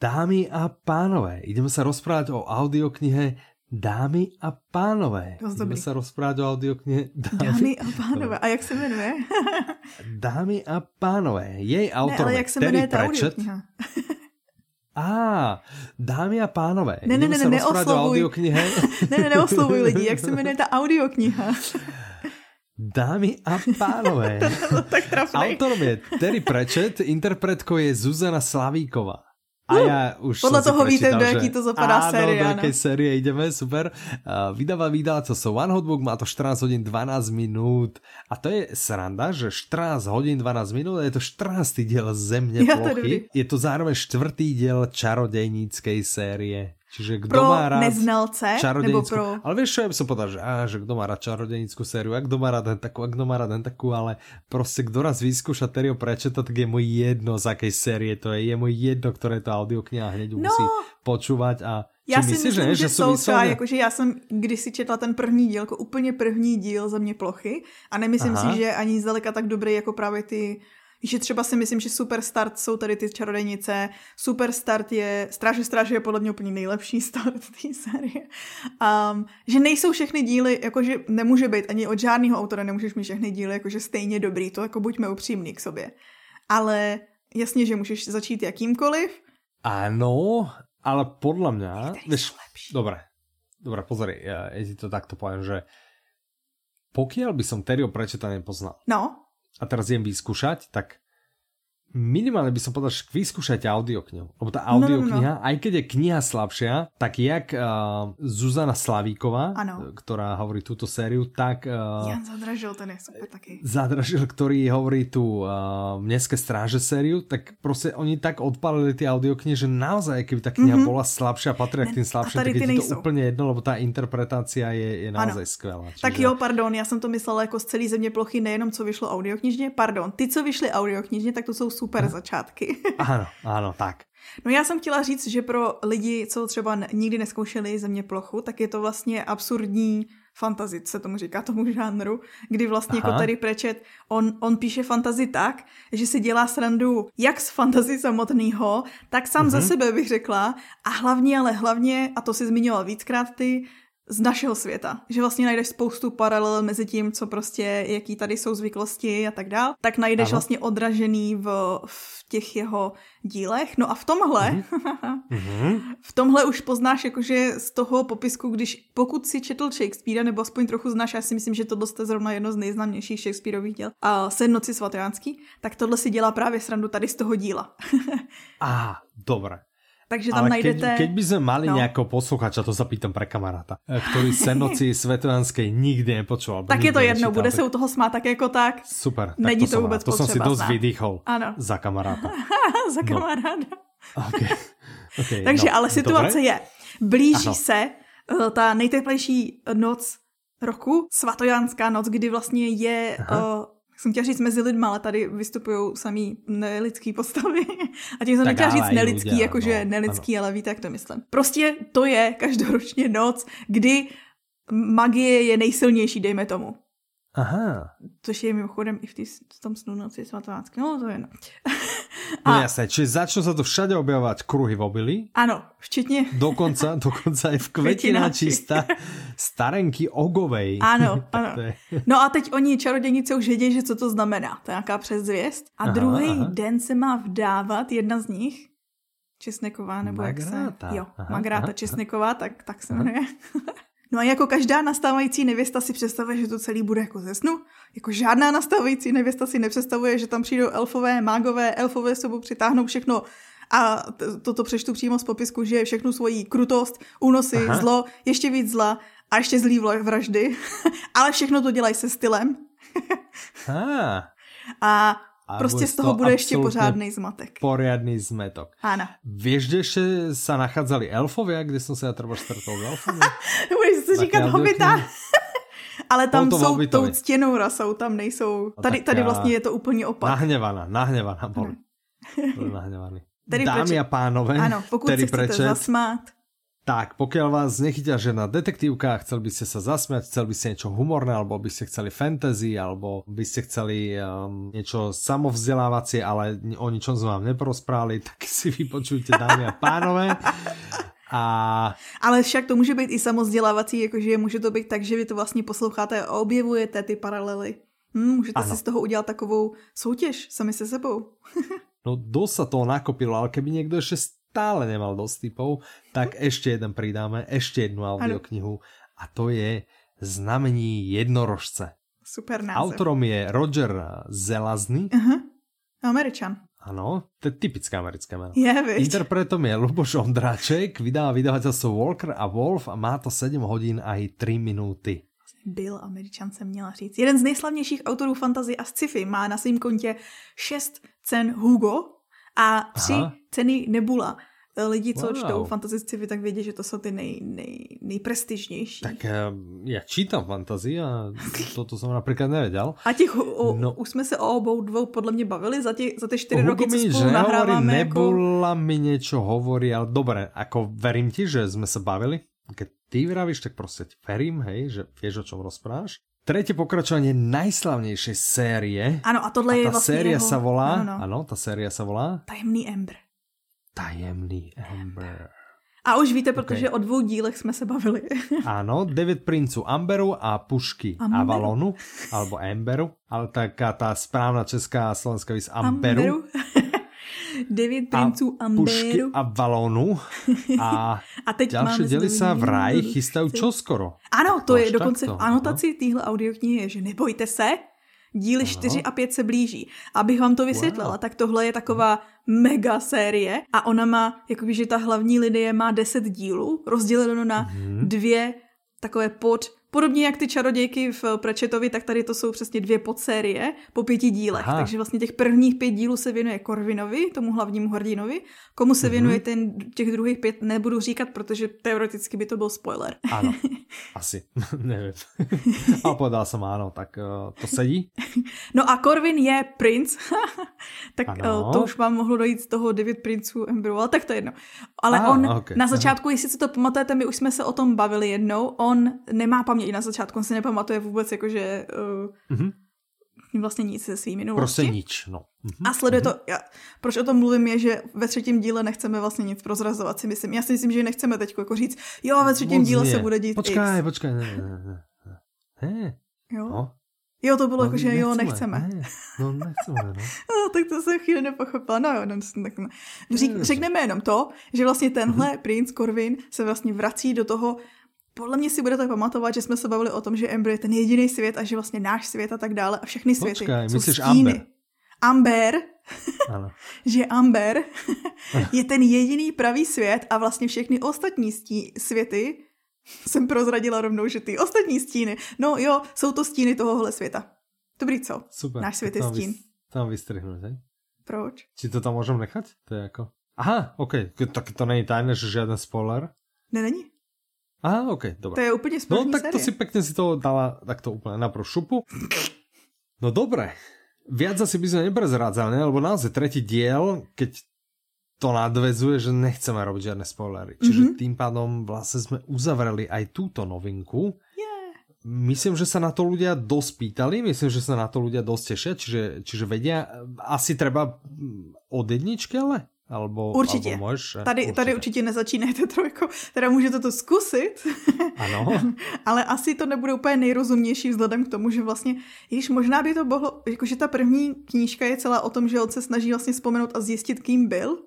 Dámy a pánové, ideme sa rozprávať o audioknihe Dámy a pánové. Ideme sa rozprávať o audioknihe Dámy, Dámy a pánové. A jak se jmenuje? Dámy a pánové. Jej autor ne, ale jak se jmenuje ta audiokniha? A, dámy a pánové, ne, ne, ne, ne, neoslovuj. [LAUGHS] ne, ne, neoslovuj lidi, jak se jmenuje ta audiokniha? [LAUGHS] Dámy a pánové, [LAUGHS] tak autorom je Terry Pratchett, interpretkou je Zuzana Slavíková. A ja už Podľa toho víte, do jaký to zapadá áno, série. do jakej série ideme, super. Uh, vydáva so One Hotbook, má to 14 hodín 12 minút. A to je sranda, že 14 hodín 12 minút, je to 14. diel Zemne ja, plochy. To je, to zároveň štvrtý diel čarodejníckej série. Čiže kdo pro má rád neznalce, nebo pro... Ale vieš čo, ja by som povedal, že, á, že kdo má rád čarodejnickú sériu, a kdo má rád ten takú, a kdo má rád ten takú, ale proste kdo raz vyskúša Terryho prečeta, tak je mu jedno z akej série to je. Je mu jedno, ktoré to audiokniha hneď no, musí počúvať a já si myslíš, myslím, že, že jsou třeba, jakože já jsem když si četla ten první díl, jako úplně první díl za mě plochy a nemyslím Aha. si, že ani zdaleka tak dobrý jako právě ty že třeba si myslím, že super start jsou tady ty čarodejnice, super start je, Stráže stráže je podle mě úplně nejlepší start té série. Um, že nejsou všechny díly, jakože nemůže být ani od žádného autora nemůžeš mít všechny díly jakože stejně dobrý, to jako buďme upřímní k sobě. Ale jasně, že můžeš začít jakýmkoliv. Ano, ale podle mě, vieš, dobré, dobré, pozor, ti to takto poviem, že pokiaľ by som Terryho prečeta nepoznal, no a teraz idem vyskúšať, tak minimálne by som povedal, že vyskúšajte audioknihu. Lebo tá audiokniha, no, no, no. aj keď je kniha slabšia, tak jak uh, Zuzana Slavíková, ano. ktorá hovorí túto sériu, tak... Uh, Jan Zadražil, ten je super taký. Zadražil, ktorý hovorí tú uh, Mneské stráže sériu, tak proste oni tak odpalili tie audioknihy, že naozaj, keby tá kniha mm -hmm. bola slabšia, patrí k tým slabším, tak je to úplne jedno, lebo tá interpretácia je, je naozaj ano. skvelá. Čiže... Tak jo, pardon, já jsem to myslela jako z celý země plochy, nejenom co vyšlo audioknižně, pardon, ty, co vyšly audioknižně, tak to jsou super začátky. [LAUGHS] ano, ano, tak. No já jsem chtěla říct, že pro lidi, co třeba nikdy neskoušeli země plochu, tak je to vlastně absurdní fantazi, se tomu říká tomu žánru, kdy vlastně jako Aha. jako tady Prečet, on, on píše fantazi tak, že si dělá srandu jak z fantazi samotného, tak sám mm-hmm. za mhm. sebe bych řekla a hlavně, ale hlavně, a to si zmiňoval víckrát ty, z našeho světa. Že vlastně najdeš spoustu paralel mezi tím, co prostě, jaký tady jsou zvyklosti a tak dál, tak najdeš ano. vlastně odražený v, v těch jeho dílech. No a v tomhle, mm-hmm. [LAUGHS] v tomhle už poznáš jakože z toho popisku, když pokud si četl Shakespearea, nebo aspoň trochu znáš, já si myslím, že tohle je zrovna jedno z nejznámějších Shakespeareových děl, a Sednoci svatojánský, tak tohle si dělá právě srandu tady z toho díla. [LAUGHS] ah, dobré. Takže tam Ale najdete... Keď, keď by sme mali no. nejakého posluchača, to sa pýtam pre kamaráta, e, ktorý Senoci [LAUGHS] Svetojanskej nikdy nepočul. Tak je to jedno, bude se u toho smát tak jako tak. Super. Není to, to vůbec To som si dosť vydýchol ano. za kamaráta. [LAUGHS] za no. kamaráda. [LAUGHS] No. Okay. Okay, Takže no, ale situace Dobre? je, blíží ano. se uh, ta nejteplejší noc roku, svatojánská noc, kdy vlastně je uh, jsem chtěla říct mezi lidma, ale tady vystupují samý nelidský postavy. [LAUGHS] A tím jsem nechtěla říct nelidský, lidě, jakože no, nelidský, ano. ale víte, jak to myslím. Prostě to je každoročně noc, kdy magie je nejsilnější, dejme tomu. Aha. Což je mimochodem i v, tý, v tom snu noci svatovácké. No to je no. [LAUGHS] A... No jasné, čiže začnú sa tu všade objavovať kruhy v obili. Ano, včetně. Dokonca, [LAUGHS] dokonca aj v kvetináči sta, starenky ogovej. Ano, ano. [LAUGHS] No a teď oni čarodějnice už vědí, že co to znamená. To je nějaká předzvěst. A aha, druhý aha. den se má vdávat jedna z nich, Česneková, nebo Magráta. jak se... Jo, aha, Magráta aha, Česneková, tak, tak se jmenuje. [LAUGHS] No a jako každá nastávající nevěsta si představuje, že to celý bude jako ze snu. Jako žádná nastávající nevěsta si nepředstavuje, že tam přijdou elfové, mágové, elfové sebou přitáhnou všechno a toto přečtu přímo z popisku, že všechnu svoji krutost, únosy, Aha. zlo, ještě víc zla a ještě zlý vraždy. [LAUGHS] Ale všechno to dělají se stylem. a a prostě z toho bude ještě pořádný zmatek. Poriadný zmetok. Ano. Víš, kde ještě se nacházeli elfovia, kde jsem se já třeba stretol s elfami? [LAUGHS] Budeš si říkat hobita. [LAUGHS] Ale tam jsou hobitovi. tou ctěnou rasou, tam nejsou. No tady, tady vlastně je to úplně opak. Nahněvaná, nahněvaná boli. [LAUGHS] Nahněvaný. Dámy a pánové, ano, pokud si chcete prečet, zasmát, tak, pokiaľ vás nechytia žena detektívka, chcel by ste sa zasmiať, chcel by ste niečo humorné, alebo by ste chceli fantasy, alebo by ste chceli um, niečo samovzdelávacie, ale o ničom sme vám neporozprávali, [LAUGHS] tak si vypočujte, dámy a pánové. A... Ale však to může být i samozdělávací, jakože může to být tak, že vy to vlastně posloucháte a objevujete ty paralely. Hm, můžete ano. si z toho udělat takovou soutěž sami se sebou. [LAUGHS] no dosť sa toho nakopilo, ale keby niekto ešte stále nemal dosť typov, tak ešte jeden pridáme, ešte jednu audioknihu a to je Znamení jednorožce. Super název. Autorom je Roger Zelazny. Uh-huh. Američan. Ano, to je typické americké jméno. Je, Interpretom je Luboš Ondráček, vydává vydavateľstvo Walker a Wolf a má to 7 hodin a i 3 minuty. Byl Američan, jsem měla říct. Jeden z nejslavnějších autorů fantazy a sci-fi má na svém kontě 6 cen Hugo a tři Aha. ceny Nebula. lidi, co wow. čtou fantasy sci tak vědí, že to jsou ty nej, nej, nejprestižnější. Tak já, já čítám fantasy a to, to jsem například nevěděl. A těch, o, no. už jsme se o obou dvou podle mě bavili za, tě, za ty čtyři roky, co spolu že nahráváme. Nebola jako... mi něco hovorí, ale dobré, jako verím ti, že jsme se bavili. Keď ty vravíš, tak prostě verím, hej, že vieš, o čom rozpráváš. Tretie pokračovanie najslavnejšej série. Ano, a tohle a je ta vlastně série jeho... sa volá, ano, no. ano, ta série sa volá... Tajemný Ember. Tajemný Ember. A už víte, protože okay. o dvou dílech jsme se bavili. [LAUGHS] Ano, devět princů Amberu a pušky Amberu. Avalonu, alebo Emberu, ale taká ta správná česká a slovenská vys Amberu. Amberu. Devět princů a Amberu. Pušky a Valonu. [LAUGHS] A, a teď další děli se v ráji chystají čoskoro. Ano, to Až je dokonce takto, v anotaci no? téhle audioknihy, že nebojte se, díly 4 a 5 se blíží. Abych vám to vysvětlila, wow. tak tohle je taková mega série a ona má, jakoby, že ta hlavní linie má 10 dílů, rozděleno na mm-hmm. dvě takové pod Podobně jak ty čarodějky v Prečetovi, tak tady to jsou přesně dvě podsérie po pěti dílech. Aha. Takže vlastně těch prvních pět dílů se věnuje Korvinovi, tomu hlavnímu hrdinovi. Komu se mhm. věnuje mm-hmm. ten, těch druhých pět, nebudu říkat, protože teoreticky by to byl spoiler. Ano, [LAUGHS] asi, [LAUGHS] nevím. [LAUGHS] a podal jsem ano, tak uh, to sedí. No a Korvin je princ, tak uh, to už vám mohlo dojít z toho devět princů Embru, ale tak to je jedno. Ale ah, on okay. na začátku, jestli si to pamatujete, my už jsme se o tom bavili jednou, on nemá paměť i na začátku, on si nepamatuje vůbec jakože uh, mm-hmm. vlastně nic se svým minulosti. Prostě nič, no. Mm-hmm. A sleduje mm-hmm. to, já, proč o tom mluvím, je, že ve třetím díle nechceme vlastně nic prozrazovat si myslím. Já si myslím, že nechceme teď jako říct, jo, ve třetím Moc díle se bude dít Počkej, X. počkej, ne, ne, ne. ne. Jo? No. Jo, to bylo no, jako, že nechceme, jo, nechceme. Ne, no, nechceme, no. [LAUGHS] no. tak to jsem chvíli nepochopila. No jo, no, tak ne. Řík, řekneme jenom to, že vlastně tenhle mm-hmm. princ Corvin se vlastně vrací do toho podle mě si budete pamatovat, že jsme se bavili o tom, že Ember je ten jediný svět a že vlastně náš svět a tak dále a všechny světy Počkej, jsou myslíš stíny. Amber? Amber, ano. [LAUGHS] že Amber [LAUGHS] je ten jediný pravý svět a vlastně všechny ostatní stí, světy [LAUGHS] jsem prozradila rovnou, že ty ostatní stíny, no jo, jsou to stíny tohohle světa. Dobrý, co? Super. Náš svět je stín. Vys, tam vystrihnout, ne? Proč? Či to tam můžeme nechat? To je jako... Aha, ok, tak to není tajné, že žádný spoiler. Ne, není. Aha, ok, dobré. To je úplně No tak série. to si pekne si to dala takto úplne na šupu. No dobré. Viac asi by sme neprezrádzali, ne? lebo naozaj tretí diel, keď to nadvezuje, že nechceme robiť žiadne spoilery. Čiže mm-hmm. tým pádom vlastne sme uzavreli aj túto novinku. Yeah. Myslím, že sa na to ľudia dosť pýtali, myslím, že sa na to ľudia dosť tešia, čiže, čiže vedia, asi treba od jedničky, ale? Albo, určitě. Albo můžeš, tady, určitě. tady určitě nezačínejte trojkou. Teda můžete to zkusit. [LAUGHS] Ano. [LAUGHS] ale asi to nebude úplně nejrozumnější vzhledem k tomu, že vlastně, když možná by to mohlo, jakože ta první knížka je celá o tom, že on se snaží vlastně vzpomenout a zjistit, kým byl.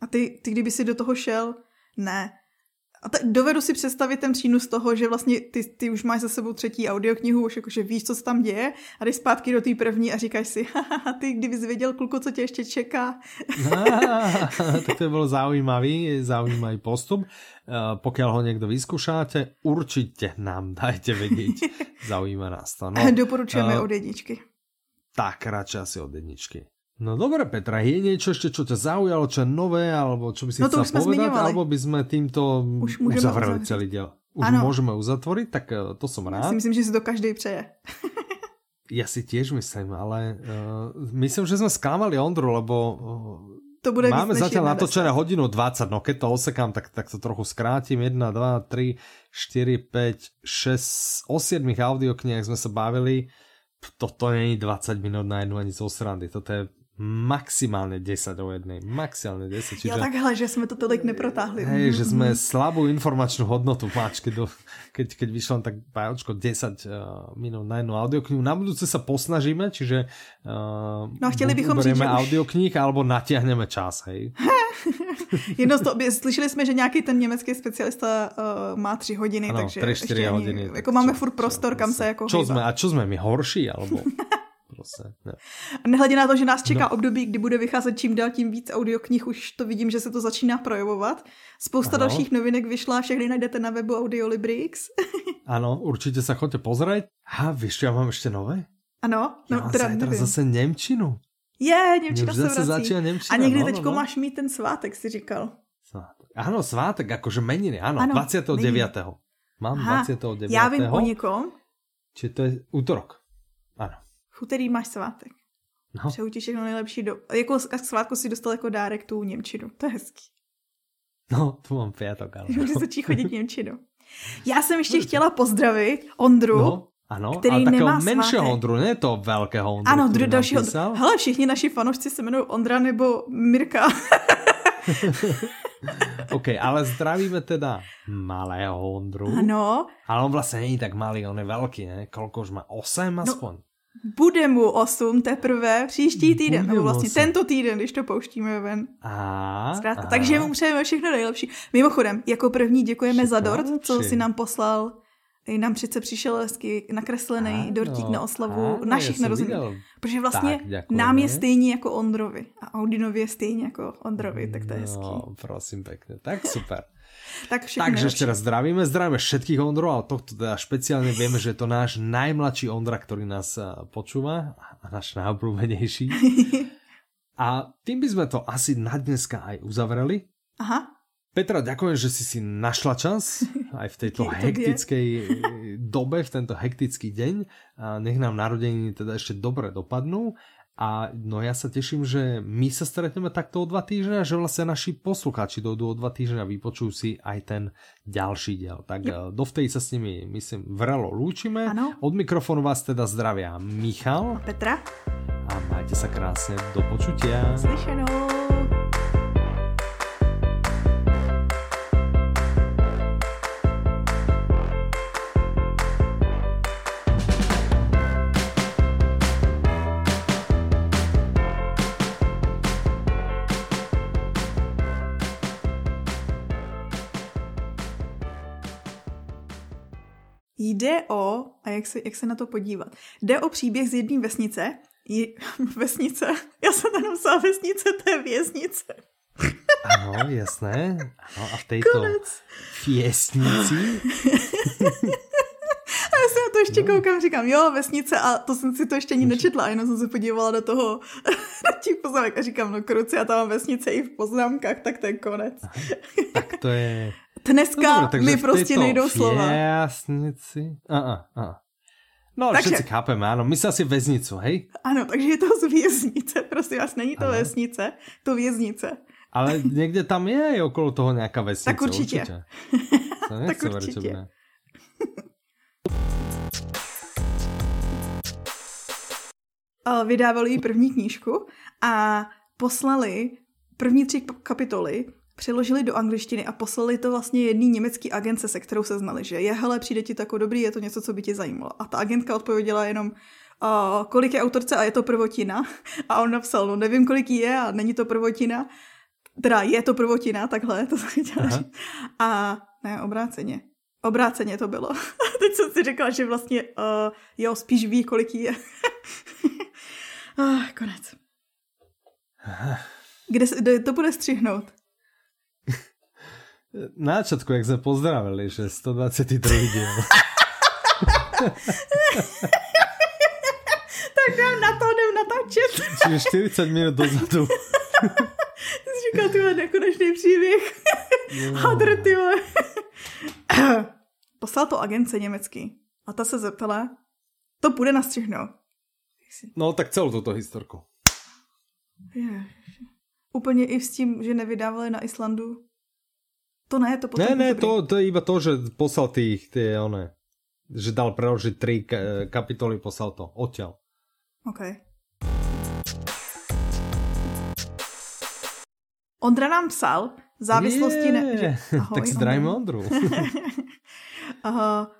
A ty, ty kdyby si do toho šel, ne. A te, dovedu si představit ten přínos toho, že vlastně ty, ty už máš za sebou třetí audioknihu, už jakože víš, co se tam děje a jdeš zpátky do té první a říkáš si, haha, ty kdybys věděl, kluku, co tě ještě čeká. [LAUGHS] tak to by bylo zaujímavý, zaujímavý postup. Uh, pokiaľ ho někdo vyskúšáte, určitě nám dajte vědět. [LAUGHS] Zaujíma nás to. No, Doporučujeme uh, od jedničky. Tak, radšej asi od jedničky. No dobré, Petra, je niečo ešte, čo ťa zaujalo, čo je nové, alebo čo by si no chcela povedať, zmiňovali. alebo by sme týmto Už uzavreli celý diel? Už ano. môžeme uzatvoriť, tak eh, to som rád. Já si myslím, že [LAUGHS] si to každý přeje. ja si tiež myslím, ale uh, myslím, že sme sklamali Ondru, lebo uh, to bude máme zatiaľ natočené hodinu 20, no keď to osekám, tak, tak to trochu skrátim. 1, 2, 3, 4, 5, 6, o 7 audioknihách sme sa bavili. Toto není 20 minút na jednu ani zo srandy. Toto je maximálne 10 o jednej. Maximálne 10. Čiže, jo, takhle, že jsme to tolik neprotáhli. Hej, že jsme slabou informačnú hodnotu máč, keď, keď, keď vyšlo tak pájočko 10 uh, minút na jednu audioknihu. Na budúce sa posnažíme, čiže uh, no, chtěli bychom říct, že audioknih alebo natiahneme čas, hej. [LAUGHS] Jedno z toho, slyšeli jsme, že nějaký ten německý specialista uh, má tři hodiny, ano, takže 3, hodiny. Jako máme furt prostor, čo, kam se jako čo jsme, A čo jsme my horší, alebo... [LAUGHS] Prostě, ne. A nehledě na to, že nás čeká no. období, kdy bude vycházet čím dál tím víc audioknih, už to vidím, že se to začíná projevovat. Spousta ano. dalších novinek vyšla, všechny najdete na webu Audiolibrix. [LAUGHS] ano, určitě se chodte pozrieť. A víš, já mám ještě nové? Ano, no, já teda nevím. zase Němčinu. Je, Němčina se vrací. Němčina, A někdy no, teďko no, no. máš mít ten svátek, si říkal. Svátek. Áno, svátek, akože meniny, áno, ano, 29. Meniny. Mám Aha, 29. Já vím o někom. Čiže to je útorok. V úterý máš svátek. No. Přeju ti všechno nejlepší. Do... Jako k svátku si dostal jako dárek tu Němčinu. To je hezký. No, tu mám pětok, ale... Může začít chodit Němčinu. [LAUGHS] Já jsem ještě chtěla pozdravit Ondru, no, ano, který ale nemá menšího Ondru, ne to velkého Ondru. Ano, dru, dalšího Ondru. Hele, všichni naši fanoušci se jmenují Ondra nebo Mirka. [LAUGHS] OK, ale zdravíme teda malého Ondru. Ano. Ale on vlastně není tak malý, on je velký, ne? Kolko už má? Osm aspoň? No, bude mu 8 teprve příští týden, Bude nebo vlastně 8. tento týden, když to pouštíme ven. A, Zkrátka, takže mu přejeme všechno nejlepší. Mimochodem, jako první děkujeme za dort, co si nám poslal. Nám přece přišel hezky nakreslený ano, dortík na oslavu ano, našich narozenin. Protože vlastně tak, nám je stejně jako Ondrovi. A Audinovi je stejně jako Ondrovi, tak to je hezký. No, prosím pěkně. Tak super. Tak Takže ešte raz zdravíme, zdravíme všetkých Ondrov, ale tohto teda špeciálne vieme, že je to náš najmladší Ondra, ktorý nás eh, počúva a náš najobľúbenejší. [LAUGHS] a tým by sme to asi na dneska aj uzavreli. Aha. Petra, ďakujem, že si si našla čas [LAUGHS] aj v tejto hektickej [LAUGHS] dobe, v tento hektický deň. A nech nám narodeniny teda ešte dobre dopadnú. A no ja sa teším, že my sa stretneme takto o dva týždne a že vlastne naši poslucháči dojdú o dva týždne a vypočujú si aj ten ďalší diel. Tak yep. Eh, dovtedy sa s nimi, myslím, vrelo lúčime. Ano. Od mikrofónu vás teda zdravia Michal. Petra. A majte sa krásne. Do počutia. Slyšenou. Jde o, a jak se, jak se na to podívat, jde o příběh z jedné vesnice, je, [LAUGHS] vesnice, já jsem tam napsala vesnice, to je věznice. Ano, jasné. Ano, a v této Konec. věznici [LAUGHS] a já se na to ještě no. koukám, říkám, jo, vesnice, a to jsem si to ještě ani nečetla, jenom jsem se podívala do toho, [LAUGHS] do těch poznámek a říkám, no kruci, já tam mám vesnice i v poznámkách, tak to je konec. tak to je... Dneska no, mi prostě nejdou slova. Jasnici. A, a, a. No, takže, všetci chápeme, ano. My se asi věznicu, hej? Ano, takže je to z věznice, [LAUGHS] prosím vás, není to ano. vesnice, to věznice. Ale někde tam je okolo toho nějaká vesnice. Tak určitě. určitě. [LAUGHS] tak určitě. [LAUGHS] Vydávali jí první knížku a poslali první tři kapitoly přeložili do angličtiny a poslali to vlastně jedný německý agence, se kterou se znali, že je, hele, přijde ti to jako dobrý, je to něco, co by tě zajímalo. A ta agentka odpověděla jenom, uh, kolik je autorce a je to prvotina. A on napsal, no nevím, kolik je a není to prvotina. Teda je to prvotina, takhle, to jsem chtěla říct. A ne, obráceně. Obráceně to bylo. [LAUGHS] Teď jsem si řekla, že vlastně uh, jo, spíš ví, kolik je. [LAUGHS] ah, konec. Kde, se, kde to bude střihnout? Na začiatku, jak sme pozdravili, že 122 diel. [LAUGHS] tak já na to jdem natáčet. Čiže 40 minut dozadu. Ty jsi říkal, ty nekonečný příběh. No. Hadr, ty [CLEARS THROAT] Poslal to agence německý. A ta se zeptala, to bude nastřihnout. No, tak celou toto historku. Je. Úplně i s tím, že nevydávali na Islandu to ne, to potom... Ne, ne, to, to je iba to, že poslal tých, tie, one, že dal preložiť tri kapitoly, poslal to, odtiaľ. OK. Ondra nám psal v závislosti... Ne... Že... [LAUGHS] Ahoj, tak zdravíme Ondru. [LAUGHS] Aha,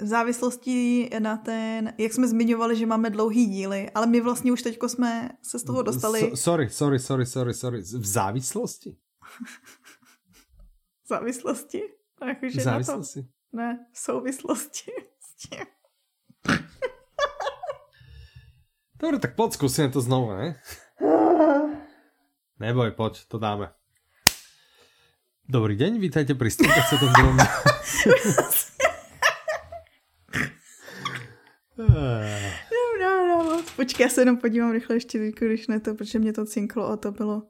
v závislosti na ten, jak jsme zmiňovali, že máme dlouhý díly, ale my vlastně už teďko jsme se z toho dostali. So, sorry, sorry, sorry, sorry, sorry. V závislosti? [LAUGHS] závislosti. Jakože závislosti? Na to, ne, souvislosti s tím. Dobre, tak poď, skúsime to znovu, ne? Neboj, poď, to dáme. Dobrý deň, vítajte pri 122. no, no, no. Počkej, já se jenom podívám rychle ještě, když ne to, protože mě to cinklo a to bylo